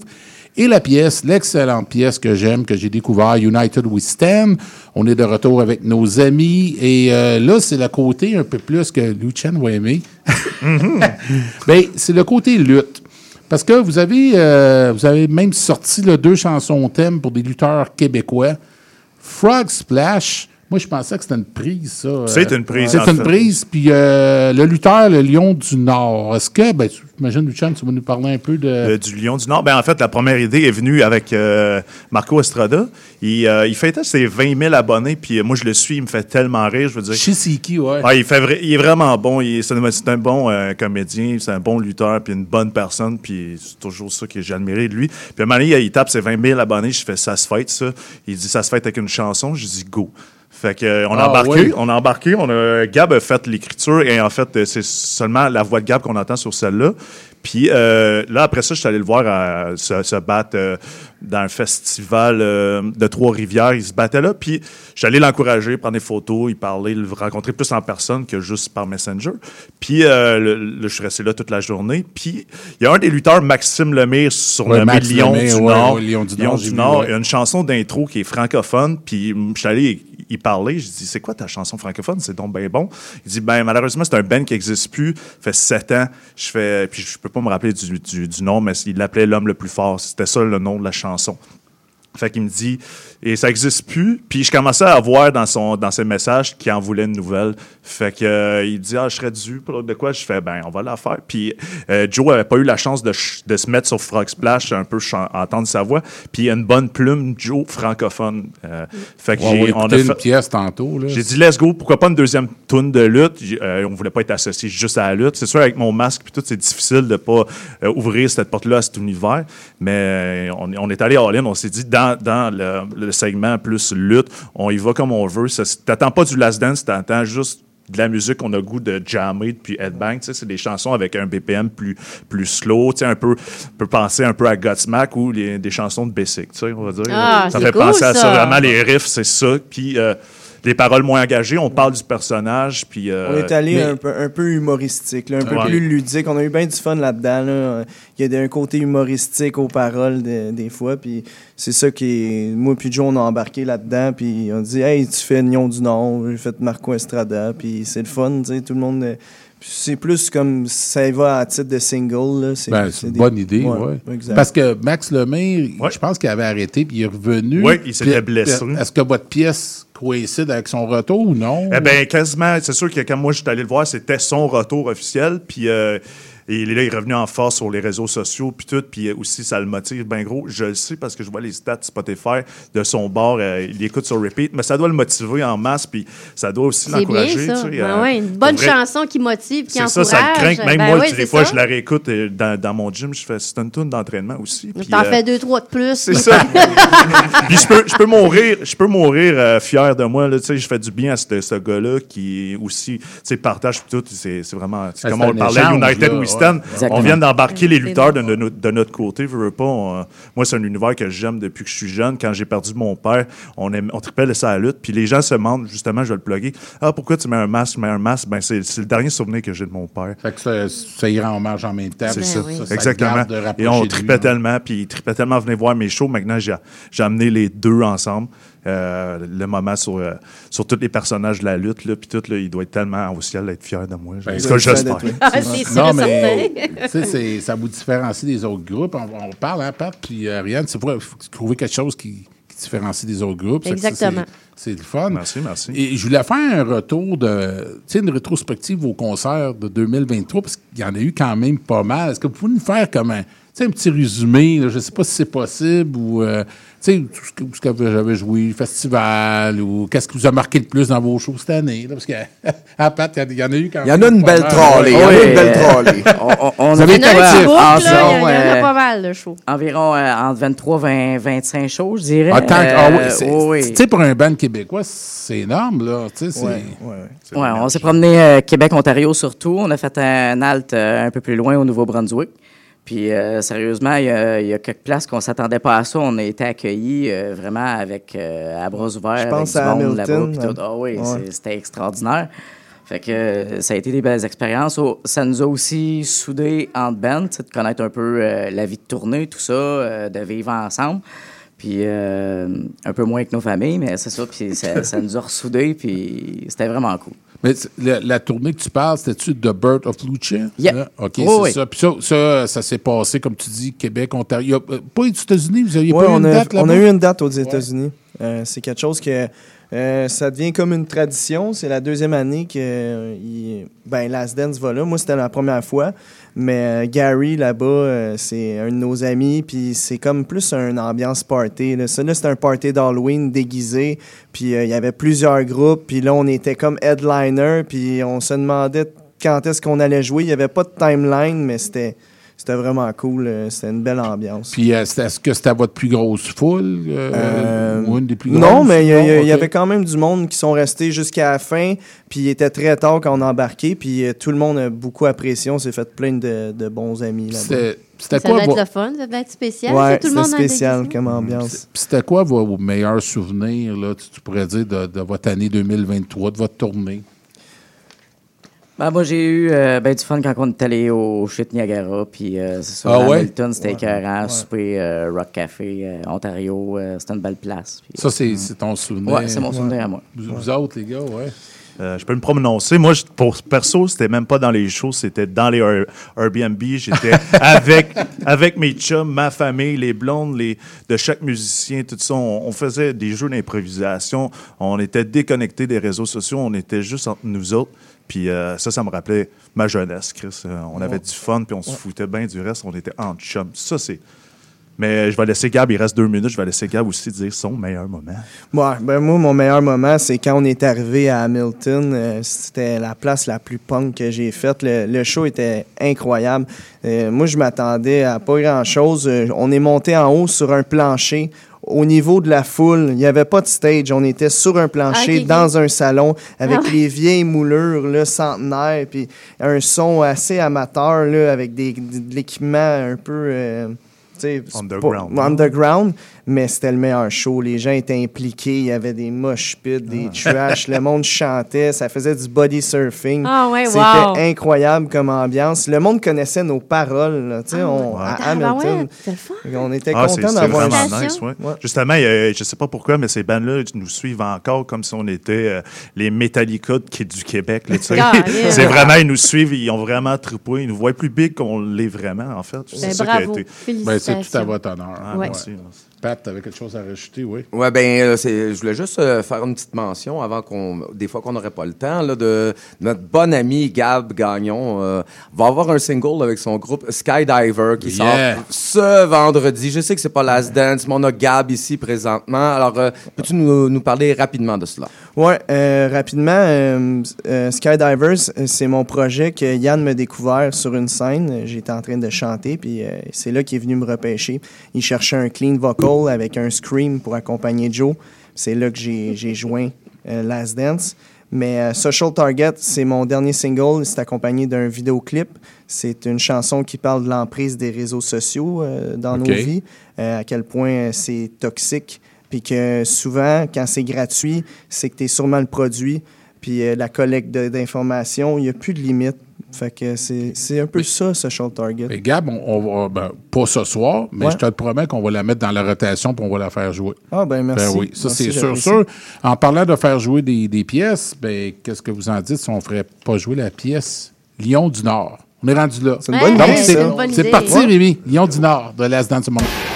et la pièce, l'excellente pièce que j'aime, que j'ai découvert, United We Stand. On est de retour avec nos amis et euh, là, c'est le côté un peu plus que Lucien va aimer. (laughs) Ben, c'est le côté lutte. Parce que vous avez, euh, vous avez même sorti là, deux chansons thème pour des lutteurs québécois. Frog Splash, moi je pensais que c'était une prise, ça. C'est Euh, une prise, C'est une prise. Puis euh, le lutteur, le Lion du Nord, est-ce que, ben, tu- j'imagine, Lucien, tu vas nous parler un peu de. Euh, du Lion du Nord? Ben, en fait, la première idée est venue avec euh, Marco Estrada. Il, euh, il fêtait ses 20 000 abonnés, puis moi, je le suis, il me fait tellement rire. Je veux dire. Ouais. Ah, il, fait il est vraiment bon. Il est- C'est un, c'est un bon comédien, c'est un bon lutteur, puis une bonne personne. Puis c'est toujours ça que j'ai admiré de lui. Puis à un moment donné, il tape ses 20 000 abonnés. Je fais ça se fête, ça. Il dit ça se fête avec une chanson. Je dis go. Fait que, euh, on a Ah, embarqué, on a embarqué, on a, Gab a fait l'écriture et en fait, euh, c'est seulement la voix de Gab qu'on entend sur celle-là. Puis euh, là, après ça, je suis allé le voir à- se, se battre euh, dans un festival euh, de Trois-Rivières. Il se battait là. Puis je suis allé l'encourager, prendre des photos, il parlait, le rencontrer plus en personne que juste par Messenger. Puis euh, le- le- je suis resté là toute la journée. Puis il y a un des lutteurs, Maxime Lemire, surnommé Ouais, Max Lion Lemire, du ouais, Nord. ouais, du Nord. Il y a une chanson d'intro qui est francophone. Puis je suis allé y parler. Je dis, c'est quoi ta chanson francophone? C'est donc bien bon. Il dit, ben malheureusement, c'est un band qui n'existe plus. Fait sept ans. Je fais, puis je peux pas me rappeler du- du nom, mais il l'appelait L'homme le plus fort. C'était ça le nom de la chanson. Fait qu'il me dit, et ça n'existe plus. Puis je commençais à voir dans, son, dans ses messages qu'il en voulait une nouvelle. Fait que, euh, il dit, ah, je serais dû pour de quoi? Je fais, ben, on va la faire. Puis euh, Joe avait pas eu la chance de, de se mettre sur Frog Splash, un peu entendre sa voix. Puis il a une bonne plume, Joe, francophone. Euh, fait que j'ai- on a écouter une fait- pièce tantôt. j'ai dit, let's go, pourquoi pas une deuxième toune de lutte? On voulait pas être associé juste à la lutte. C'est sûr, avec mon masque puis tout, c'est difficile de pas euh, ouvrir cette porte-là à cet univers. Mais on, on est allé à all-in, on s'est dit, dans, dans le, le segment plus lutte, on y va comme on veut. T'attends pas du last dance, t'attends juste de la musique qu'on a goût de jammer puis headbang. C'est des chansons avec un BPM plus, plus slow. Un peu, on peut penser un peu à Godsmack ou les- des chansons de Basic, on va dire. Ah, ça fait cool, penser à ça. ça. Vraiment, les riffs, c'est ça. Puis euh, les paroles moins engagées, on parle du personnage. Puis, euh, On est allé mais- un, peu, un peu humoristique, là, un peu Ouais. plus ludique. On a eu bien du fun là-dedans. là. Il y a un côté humoristique aux paroles de- des fois. Puis c'est ça qui est. Moi puis Joe, on a embarqué là-dedans. Puis on dit Hey, tu fais Nion du Nord. J'ai fait Marco Estrada. Puis c'est le fun. tu sais, Tout le monde. Puis C'est plus comme ça va à titre de single. C'est Ben, c'est une des- bonne idée, Ouais. Parce que Max Lemire, je pense qu'il avait arrêté puis il est revenu. Ouais, il s'était blessé. euh, Est-ce que votre pièce coïncide avec son retour ou non? Eh bien, quasiment. C'est sûr que quand moi, je suis allé le voir, c'était son retour officiel. Puis euh, et là, il est revenu en force sur les réseaux sociaux, puis tout. Puis euh, aussi, ça le motive bien gros. Je le sais parce que je vois les stats Spotify de son bord. euh, il écoute sur repeat. Mais ça doit le motiver en masse, puis ça doit aussi C'est bien l'encourager. ça. tu sais, Ben euh, ouais, une bonne vrai. chanson qui motive, qui C'est encourage. ça, ça le craint. Même Ben moi, oui, des c'est fois, ça. je la réécoute dans, dans mon gym. Je fais, c'est une tune d'entraînement aussi. puis, T'en euh, fais deux, trois de plus. c'est ça. (laughs) Puis je peux, je peux mourir, je peux mourir euh, fier de moi. Là, tu sais, je fais du bien à ce, ce gars-là qui aussi, tu sais, partage puis tout. C'est, c'est vraiment, c'est comme c'est on le parlait, échange, United là, On vient d'embarquer les lutteurs de, bon. no- de notre côté. Veux, veux pas, on- moi, c'est un univers que j'aime depuis que je suis jeune. Quand j'ai perdu mon père, on, aime, on tripait ça à la lutte. Puis les gens se demandent, justement, je vais le plugger, ah, pourquoi tu mets un masque, tu mets un masque? Ben, c'est, le dernier souvenir que j'ai de mon père. Fait que ça, ça ira en marge en même temps. C'est puis ça. oui. ça Exactement. Et on tripait hein. tellement, puis il tripait tellement, venez voir mes shows. Maintenant, j'ai amené les deux ensemble. Euh, le moment sur, euh, sur tous les personnages de la lutte, là, puis tout, là, il doit être tellement au ciel d'être fier de moi. Ben, c'est fier de j'espère. Ah, Non, mais (laughs) ça vous différencie des autres groupes. On, on parle, hein, Pat? Puis euh, Ariane, c'est pour faut trouver quelque chose qui, qui différencie des autres groupes. Exactement. c'est- le fun. Merci, merci. Et je voulais faire un retour de, tu sais, une rétrospective au concert de 2023, parce qu'il y en a eu quand même pas mal. Est-ce que vous pouvez nous faire comme un, tu sais, un petit résumé? là? je ne sais pas si c'est possible ou, euh, sais, tout ce que, ce que vous avez joué, le festival, ou qu'est-ce qui vous a marqué le plus dans vos shows cette année? là? parce que, (laughs) à Pat, il y en a- il y, en a eu quand Il y en même. a une belle mal. trolley. Il y en a une belle trolley. (laughs) On, a été il y en a- euh, pas mal, de show. environ euh, entre 23 20, 25 shows, je dirais. Ah, tant que- ah oui, Euh, oui. Tu sais, pour un band québécois, c'est énorme, là. Tu sais, c'est- Ouais, ouais, ouais. On s'est promené euh, Québec-Ontario surtout. On a fait un halte euh, un peu plus loin au Nouveau-Brunswick. Puis euh, sérieusement, il y, a, il y a quelques places qu'on s'attendait pas à ça. On a été accueillis euh, vraiment avec euh, à bras ouverts. Je pense avec du à monde là-bas. Ah oui, Ouais. c'est- c'était extraordinaire. Fait que ça a été des belles expériences. Oh, ça nous a aussi soudés en band, tu sais, de connaître un peu la vie de tournée, tout ça, de vivre ensemble. Puis un peu moins que nos familles, mais c'est ça. Puis ça, ça nous a ressoudés, puis c'était vraiment cool. Mais la, la tournée que tu parles, c'était-tu The Birth of Lucia? Yep. Hein? OK, Oui, c'est oui. ça. Puis ça, ça, ça s'est passé, comme tu dis, Québec, Ontario. Euh, pas aux États-Unis? Vous n'aviez Ouais, pas eu une a, date on a là-bas? eu une date aux États-Unis. Euh, c'est quelque chose que euh, ça devient comme une tradition. C'est la deuxième année que euh, ben, Last Dance va là. Moi, c'était la première fois. Mais euh, Gary, là-bas, c'est un de nos amis. Puis c'est comme plus une ambiance party. Là. Ça, là, c'était un party d'Halloween déguisé. Puis il y avait plusieurs groupes. Puis là, on était comme headliner. Puis on se demandait quand est-ce qu'on allait jouer. Il n'y avait pas de timeline, mais c'était... C'était vraiment cool. euh, C'était une belle ambiance. Puis euh, est-ce que c'était votre plus grosse foule? euh, Euh, ou une des plus grosses? non, mais il y, avait quand même du monde qui sont restés jusqu'à la fin, puis il était très tard quand on a embarqué, puis euh, tout le monde a beaucoup apprécié. On s'est fait plein de, de bons amis là-bas. C'était- Ça quoi va être le fun, ça va être spécial. Ouais, c'est spécial comme ambiance. Puis C'était quoi vos, vos meilleurs souvenirs, là, tu, tu pourrais dire, de, de votre année 2023, de votre tournée? Ben, moi, j'ai eu euh, ben, du fun quand on est allé au Chute Niagara. Puis, euh, c'est ça, Ah ouais? Hamilton, c'était écœurant. Souper euh, Rock Café, euh, Ontario, euh, c'était une belle place. Ça, c'est c'est ton souvenir? Ouais, c'est mon souvenir à moi. Vous, vous autres, les gars, ouais. Euh, je peux me prononcer. Moi, je- pour perso, c'était même pas dans les shows, c'était dans les Air- Airbnb. J'étais (laughs) avec, avec mes chums, ma famille, les blondes, les, de chaque musicien, tout ça. On, on faisait des jeux d'improvisation. On était déconnectés des réseaux sociaux. On était juste entre nous autres. Puis euh, ça, ça me rappelait ma jeunesse, Chris. Euh, on avait Ouais. du fun, puis on se Ouais. foutait bien du reste. On était en chum. Ça, c'est. Mais je vais laisser Gab, il reste deux minutes, je vais laisser Gab aussi dire son meilleur moment. Ouais, ben moi, mon meilleur moment, c'est quand on est arrivé à Hamilton. Euh, C'était la place la plus punk que j'ai faite. Le, le show était incroyable. Euh, moi, je m'attendais à pas grand-chose. Euh, on est monté en haut sur un plancher. Au niveau de la foule, il n'y avait pas de stage. On était sur un plancher, dans un salon, avec Ah les vieilles moulures là, centenaires, puis un son assez amateur, là, avec des, de l'équipement un peu... euh, Underground. pas- underground, mais c'était le meilleur show. Les gens étaient impliqués, il y avait des mosh pits, des trash, le monde chantait, ça faisait du body surfing. Ah ouais, C'était wow. incroyable comme ambiance. Le monde connaissait nos paroles, là, tu sais, on- à Ah, Hamilton. ouais, c'est le fun. On était Ah, c'est contents c'est d'avoir vraiment un- nice, ouais. Justement, il y a- je sais pas pourquoi, mais ces bandes-là nous suivent encore comme si on était euh, les Metallica de- qui est du Québec. là, tu sais. Caroline. (laughs) c'est vraiment, ils nous suivent, ils ont vraiment trippé, ils nous voient plus big qu'on l'est vraiment, en fait. C'est Ben, ça qui a bravo. été. Ben, c'est tout à votre honneur. Ah, Ouais. merci, merci. Pat, tu avais quelque chose à rajouter, oui? Ouais, ben, euh, je voulais juste euh, faire une petite mention avant qu'on, des fois qu'on n'aurait pas le temps, là, de notre bon ami Gab Gagnon euh, va avoir un single avec son groupe Skydiver qui Yeah. sort ce vendredi. Je sais que c'est pas Last Dance, mais on a Gab ici présentement. Alors, peux-tu nous, nous parler rapidement de cela? Ouais, euh, rapidement, euh, euh, Skydivers, euh, c'est mon projet que Yann m'a découvert sur une scène. J'étais en train de chanter, puis c'est là qu'il est venu me repêcher. Il cherchait un clean vocal avec un scream pour accompagner Joe. C'est là que j'ai joint Last Dance. Mais Social Target, c'est mon dernier single. C'est accompagné d'un vidéoclip. C'est une chanson qui parle de l'emprise des réseaux sociaux dans nos vies, à quel point c'est toxique, puis que souvent, quand c'est gratuit, c'est que tu es sûrement le produit, puis euh, la collecte de- d'informations, il n'y a plus de limite. Fait que c'est un peu ça, Social Target. Et Gab, on, on va, ben, pas ce soir, mais Ouais. je te le promets qu'on va la mettre dans la rotation puis on va la faire jouer. Ah, ben merci. Ben oui, ça c'est sûr, sûr. En parlant de faire jouer des, des pièces, ben, qu'est-ce que vous en dites si on ferait pas jouer la pièce Lion du Nord? On est rendu là. C'est une bonne idée, c'est ça. une bonne c'est idée. parti, Ouais. Rémi. Lion du Nord de Last Dance Moment. On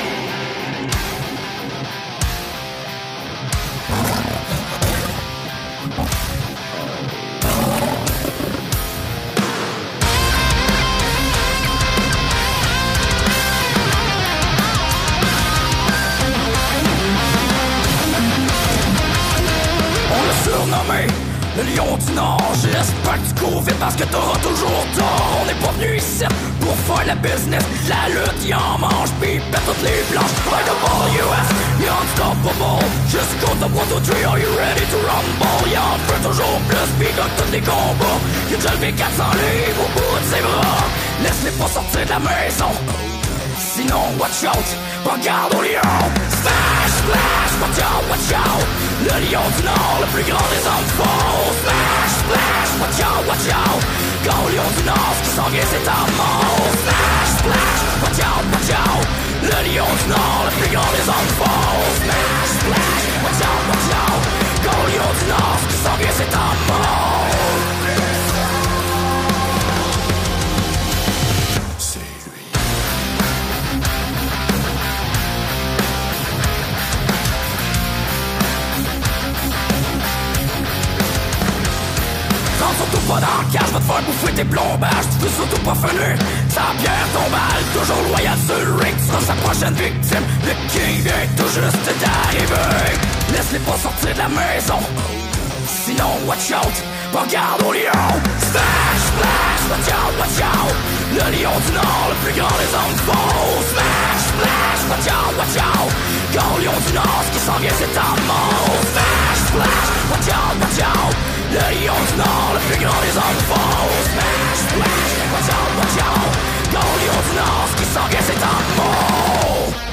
le plus grand des hommes faux Smash, splash, watch out, watch out. Quand lion du Nord, ce qui s'en vient c'est un mort Smash, splash, watch out, watch out. Le lion du Nord, le plus grand des faux Smash, splash, watch out, watch out. Quand lion du Nord, ce qui s'en vient c'est un mort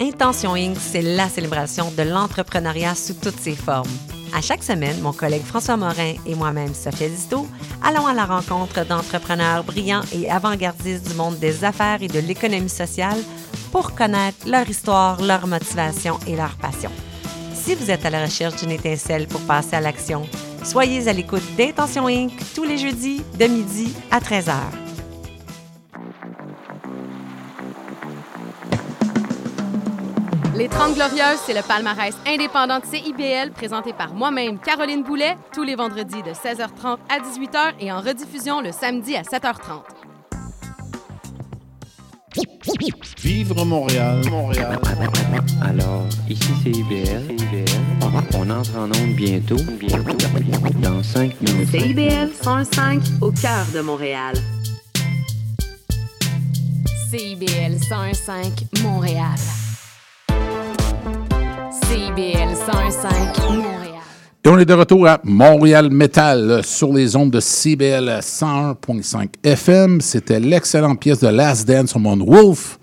Intention Inc., c'est la célébration de l'entrepreneuriat sous toutes ses formes. À chaque semaine, mon collègue François Morin et moi-même, Sophia Disto, allons à la rencontre d'entrepreneurs brillants et avant-gardistes du monde des affaires et de l'économie sociale pour connaître leur histoire, leur motivation et leur passion. Si vous êtes à la recherche d'une étincelle pour passer à l'action, soyez à l'écoute d'Intention Inc. tous les jeudis de midi à 13h. Les 30 Glorieuses, c'est le palmarès indépendant de CIBL présenté par moi-même, Caroline Boulet, tous les vendredis de 16h30 à 18h et en rediffusion le samedi à 7h30. Vivre Montréal, Montréal. Alors, ici CIBL. On entre en onde bientôt, bientôt, dans 5 minutes. CIBL 105 au cœur de Montréal. CIBL 105 Montréal. CIBL 105 Montréal. Et on est de retour à Montréal Metal sur les ondes de CBL 101.5 FM. C'était l'excellente pièce de Last Dance sur Mon Wolf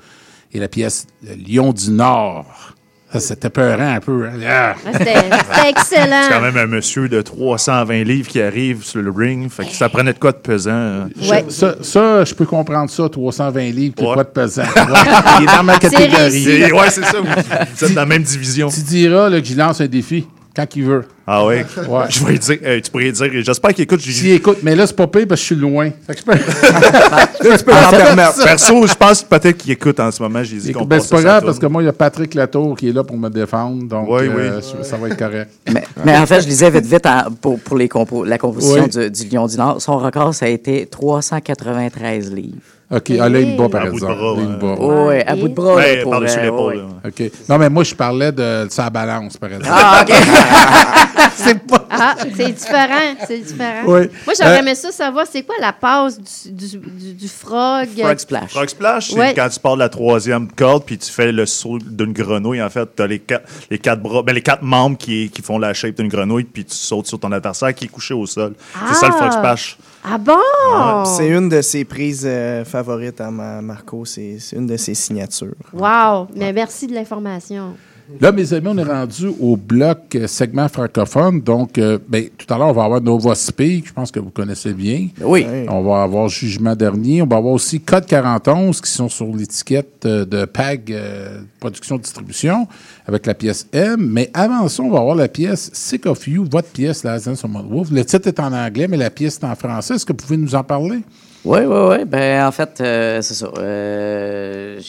et la pièce Lion du Nord. Ça, c'était peurant un peu. hein. Ah. C'était c'était excellent. (laughs) C'est quand même un monsieur de 320 livres qui arrive sur le ring. Fait que ça prenait de quoi de pesant. euh. Ouais. Ça, ça, je peux comprendre ça, 320 livres, Ouais. quoi de pesant? (laughs) Ouais. Il est dans ma C'est catégorie. Ouais, c'est ça. Vous vous êtes dans la même division. Tu diras là, que j'y lance un défi quand il veut. Ah ouais? Ouais. Je dire, euh, tu pourrais dire, j'espère qu'il écoute. j'ai- S'il écoute, mais là, c'est pas pire parce que je suis loin. Fait que je peux- (laughs) Là, tu peux l'en permettre. Perso, je pense peut-être qu'il écoute en ce moment. J'ai dit qu'on Ben, c'est pas grave parce que moi, il y a Patrick Latour qui est là pour me défendre. Donc, Oui, euh, oui. ça va être correct. Mais, mais en fait, je lisais vite, vite en- pour, pour les compo- la composition Oui. du, du Lion du Nord. Son record, ça a été 393 livres. OK. Ah, il me bat, par À bout de exemple. ouais, à bout de bras. Par-dessus euh, l'épaule. OK. Non, mais moi, je parlais de sa balance, par exemple. Ah, OK. (laughs) c'est pas. Ah, c'est différent, c'est différent. Oui. Moi, j'aurais Euh, aimé ça savoir c'est quoi la passe du, du, du, du frog? Frog Splash. Frog Splash, c'est Ouais. quand tu pars de la troisième corde puis tu fais le saut d'une grenouille. En fait, tu as les quatre, les quatre bras, ben, les quatre membres qui, qui font la shape d'une grenouille puis tu sautes sur ton adversaire qui est couché au sol. C'est ça le Frog Ah. Splash. Ah bon? C'est une de ses prises euh, favorites à ma- Marco. C'est c'est une de ses signatures. Wow! Mais merci de l'information. Là, mes amis, on est rendu au bloc euh, segment francophone. Donc, euh, ben, tout à l'heure, on va avoir Nova Speak, je pense que vous connaissez bien. Oui. On va avoir Jugement Dernier. On va avoir aussi Code 41 qui sont sur l'étiquette euh, de PAG euh, Production Distribution avec la pièce M. Mais avant ça, on va avoir la pièce Sick of You, votre pièce, Last Dance on Wolf. Le titre est en anglais, mais la pièce est en français. Est-ce que vous pouvez nous en parler? Oui, oui, oui. Ben, en fait, euh, c'est ça. Euh,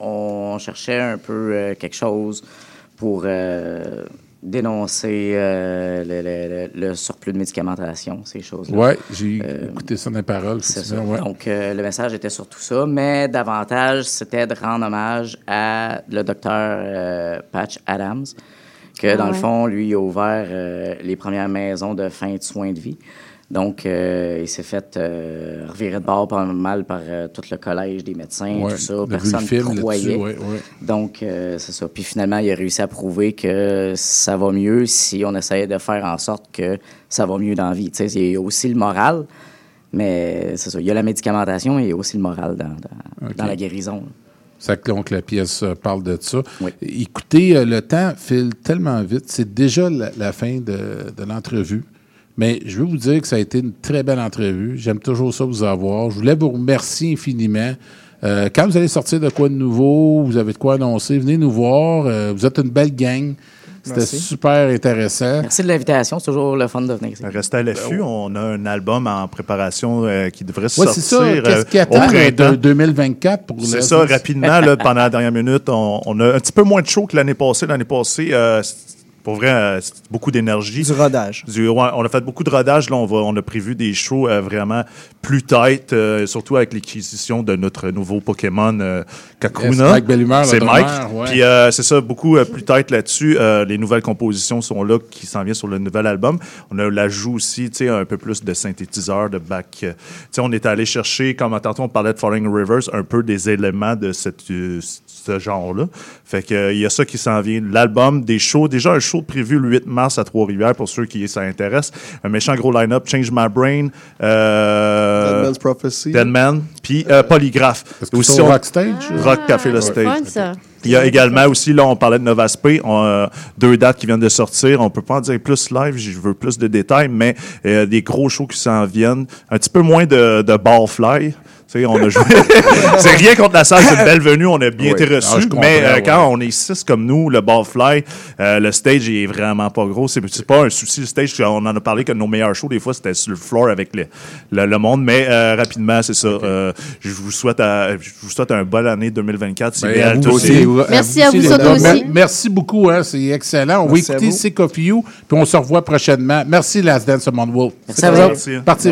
on cherchait un peu euh, quelque chose pour, euh, dénoncer euh, le, le- le- le surplus de médicamentation, ces choses-là. Oui, j'ai Euh, écouté ça dans les paroles. c'est ça. ouais. Donc, euh, le message était sur tout ça, mais davantage, c'était de rendre hommage à le docteur euh, Patch Adams, que Ah dans le fond, lui, il a ouvert euh, les premières maisons de fin de soins de vie. Donc, euh, il s'est fait euh, revirer de bord pas mal par euh, tout le collège des médecins, Ouais, tout ça. Personne ne croyait. ouais, ouais. Donc, c'est ça. Puis finalement, il a réussi à prouver que ça va mieux si on essayait de faire en sorte que ça va mieux dans la vie. Il y a aussi le moral, mais c'est ça. Il y a la médicamentation, mais il y a aussi le moral dans, dans, la guérison. C'est que donc la pièce parle de ça. Écoutez, euh, le temps file tellement vite. C'est déjà la, la fin de, de l'entrevue. Mais je veux vous dire que ça a été une très belle entrevue. J'aime toujours ça vous avoir. Je voulais vous remercier infiniment. Euh, quand vous allez sortir de quoi de nouveau, vous avez de quoi annoncer, venez nous voir. Euh, vous êtes une belle gang. C'était Merci. super intéressant. Merci de l'invitation. C'est toujours le fun de venir ici. Restez à l'affût. On a un album en préparation euh, qui devrait Ouais, sortir c'est ça. euh, Qu'est-ce qui au attend printemps. de 2024 pour C'est ça, rapidement, là, pendant la dernière minute, on, on a un petit peu moins de show que l'année passée. L'année passée, euh, pour vrai, euh, c'est beaucoup d'énergie. Du rodage. on a fait beaucoup de rodage. Là, on, va, on a prévu des shows euh, vraiment plus tight, euh, surtout avec l'acquisition de notre nouveau Pokémon euh, Kakuna. Yes, Mike Bellumeur, C'est Mike. ouais. Puis euh, c'est ça, beaucoup euh, plus tight là-dessus. Euh, les nouvelles compositions sont là, qui s'en viennent sur le nouvel album. On a l'ajout aussi, tu sais, un peu plus de synthétiseurs, de back. euh, Tu sais, on est allé chercher, comme tantôt on parlait de Falling Rivers, un peu des éléments de cette, euh, ce genre-là. Fait que euh, il y a ça qui s'en vient. L'album, des shows, déjà un show prévu le 8 mars à Trois-Rivières pour ceux qui ça intéresse. Un méchant gros line-up, Change My Brain, euh, Dead Man's Prophecy. Dead Man, puis euh, Polygraphe. Est-ce qu'ils sont Rockstage? Rock Café Le Stage. fun, ça. Il y a également aussi, là, on parlait de Novaspé, on, euh, deux dates qui viennent de sortir. On peut pas en dire plus live, je veux plus de détails, mais euh, des gros shows qui s'en viennent. Un petit peu moins de, de barfly. Tu on a joué. (laughs) c'est rien contre la salle, c'est une belle venue, on a bien Oui. été reçus. Ah, mais euh, ouais. quand on est six comme nous, le barfly, euh, le stage est vraiment pas gros. C'est c'est pas un souci, le stage. On en a parlé que nos meilleurs shows, des fois, c'était sur le floor avec le, le, le monde. Mais euh, rapidement, c'est ça. Euh, je vous souhaite à- je vous souhaite un bonne année 2024. C'est Ben, bien à vous tous aussi. Merci à vous aussi. Mer- Merci beaucoup, hein, c'est excellent. On Merci à va écouter. Sick of You, puis on se revoit prochainement. Merci, Last Dance of Wolf. Merci à vous. Parti.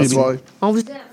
On vous Thank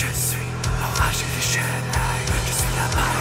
Je suis l'orage et les chaînes, je suis la main.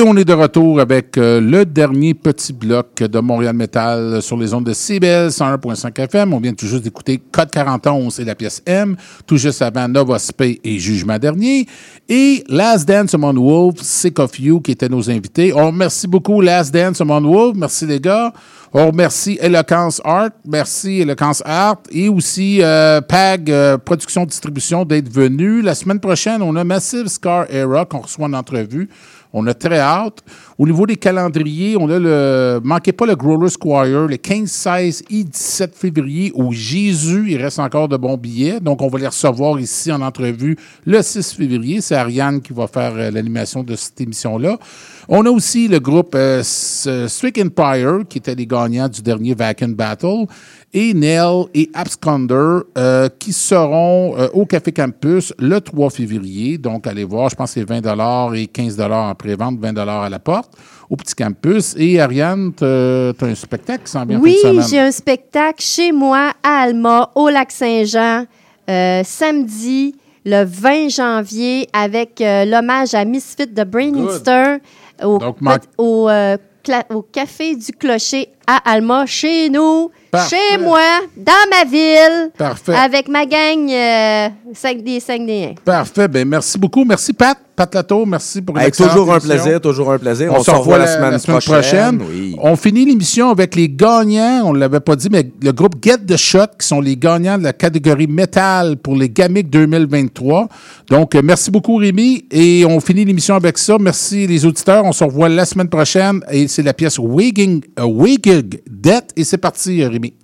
Et on est de retour avec euh, le dernier petit bloc de Montréal Metal sur les ondes de CBL 101.5 FM. On vient tout juste d'écouter Code 41 et la pièce M, tout juste avant Nova Spay et Jugement Dernier. Et Last Dance Among Wolves, Sick of You, qui étaient nos invités. On remercie beaucoup Last Dance Among Wolves. Merci les gars. On remercie Eloquence Art, merci Eloquence Art et aussi euh, PAG euh, Production Distribution d'être venu. La semaine prochaine, on a Massive Scar Era qu'on reçoit en entrevue. On a très hâte. Au niveau des calendriers, on a le. Manquez pas le Growler Squire, le 15, 16 et 17 février au Jésus. Il reste encore de bons billets. Donc, on va les recevoir ici en entrevue le 6 février. C'est Ariane qui va faire euh, l'animation de cette émission-là. On a aussi le groupe euh, Strick Empire, qui était les gagnants du dernier Vacant Battle, et Nell et Absconder, euh, qui seront euh, au Café Campus le 3 février. Donc, allez voir, je pense que c'est 20 et 15 en pré-vente, 20 à la porte, au Petit Campus. Et Ariane, tu as un spectacle qui s'en vient en Oui, j'ai un spectacle chez moi à Alma, au Lac-Saint-Jean, euh, samedi, le 20 janvier, avec euh, l'hommage à Misfit de Brain Good. Easter au, Donc, au, euh, au Café du Clocher à Alma, chez nous, Parfait. chez moi, dans ma ville, Parfait. avec ma gang euh, cinq des Saguenayens. Parfait. Ben, merci beaucoup. Merci, Pat. Pat Latour, merci pour excellente toujours un plaisir, toujours un plaisir. On, se revoit la, la semaine, prochaine. prochaine. Oui. On finit l'émission avec les gagnants. On ne l'avait pas dit, mais le groupe Get the Shot, qui sont les gagnants de la catégorie métal pour les GAMIC 2023. Donc, euh, merci beaucoup, Rémi. Et on finit l'émission avec ça. Merci, les auditeurs. On se revoit la semaine prochaine. Et c'est la pièce Waking, Waking Et c'est parti, euh, Rémi.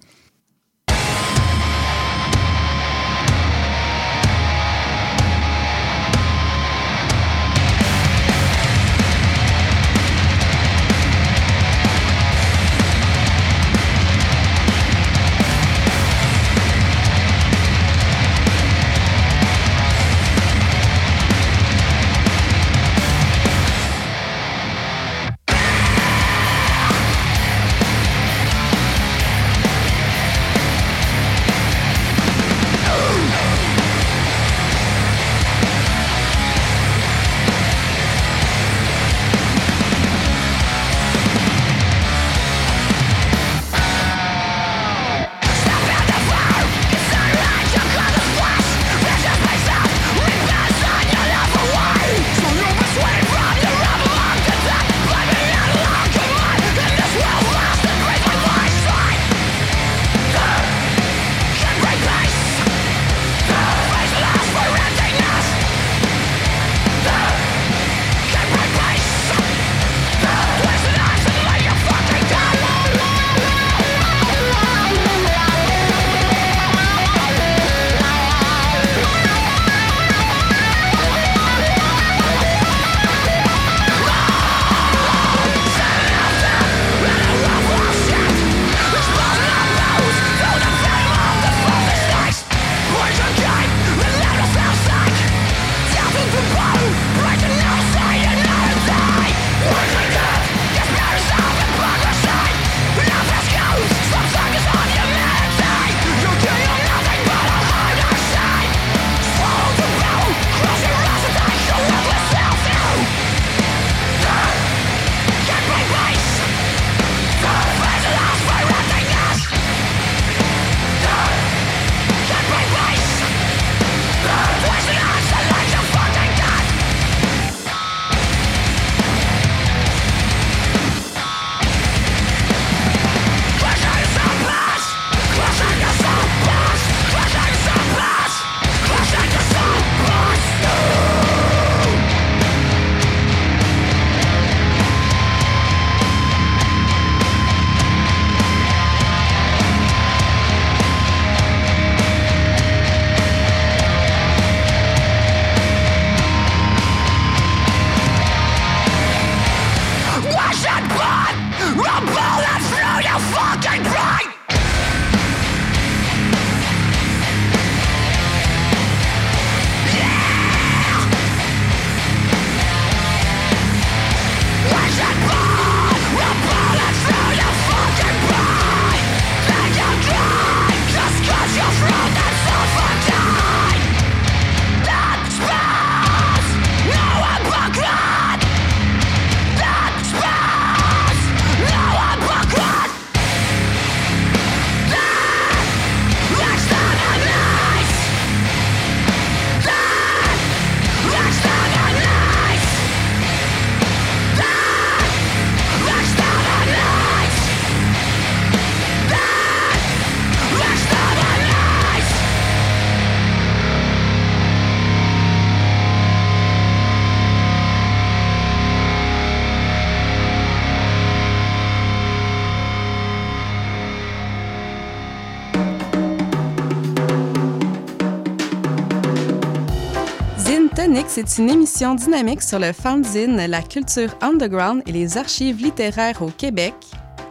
C'est une émission dynamique sur le fanzine, la culture underground et les archives littéraires au Québec.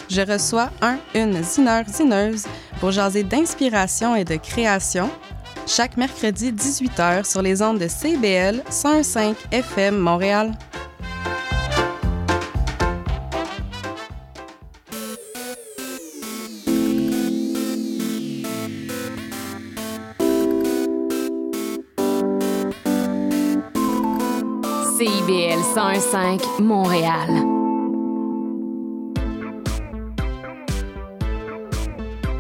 Je reçois un, une zineur, zineuse pour jaser d'inspiration et de création. Chaque mercredi 18h sur les ondes de CBL 105 FM Montréal. CIBL 105 Montréal.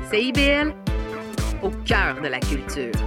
CIBL, au cœur de la culture.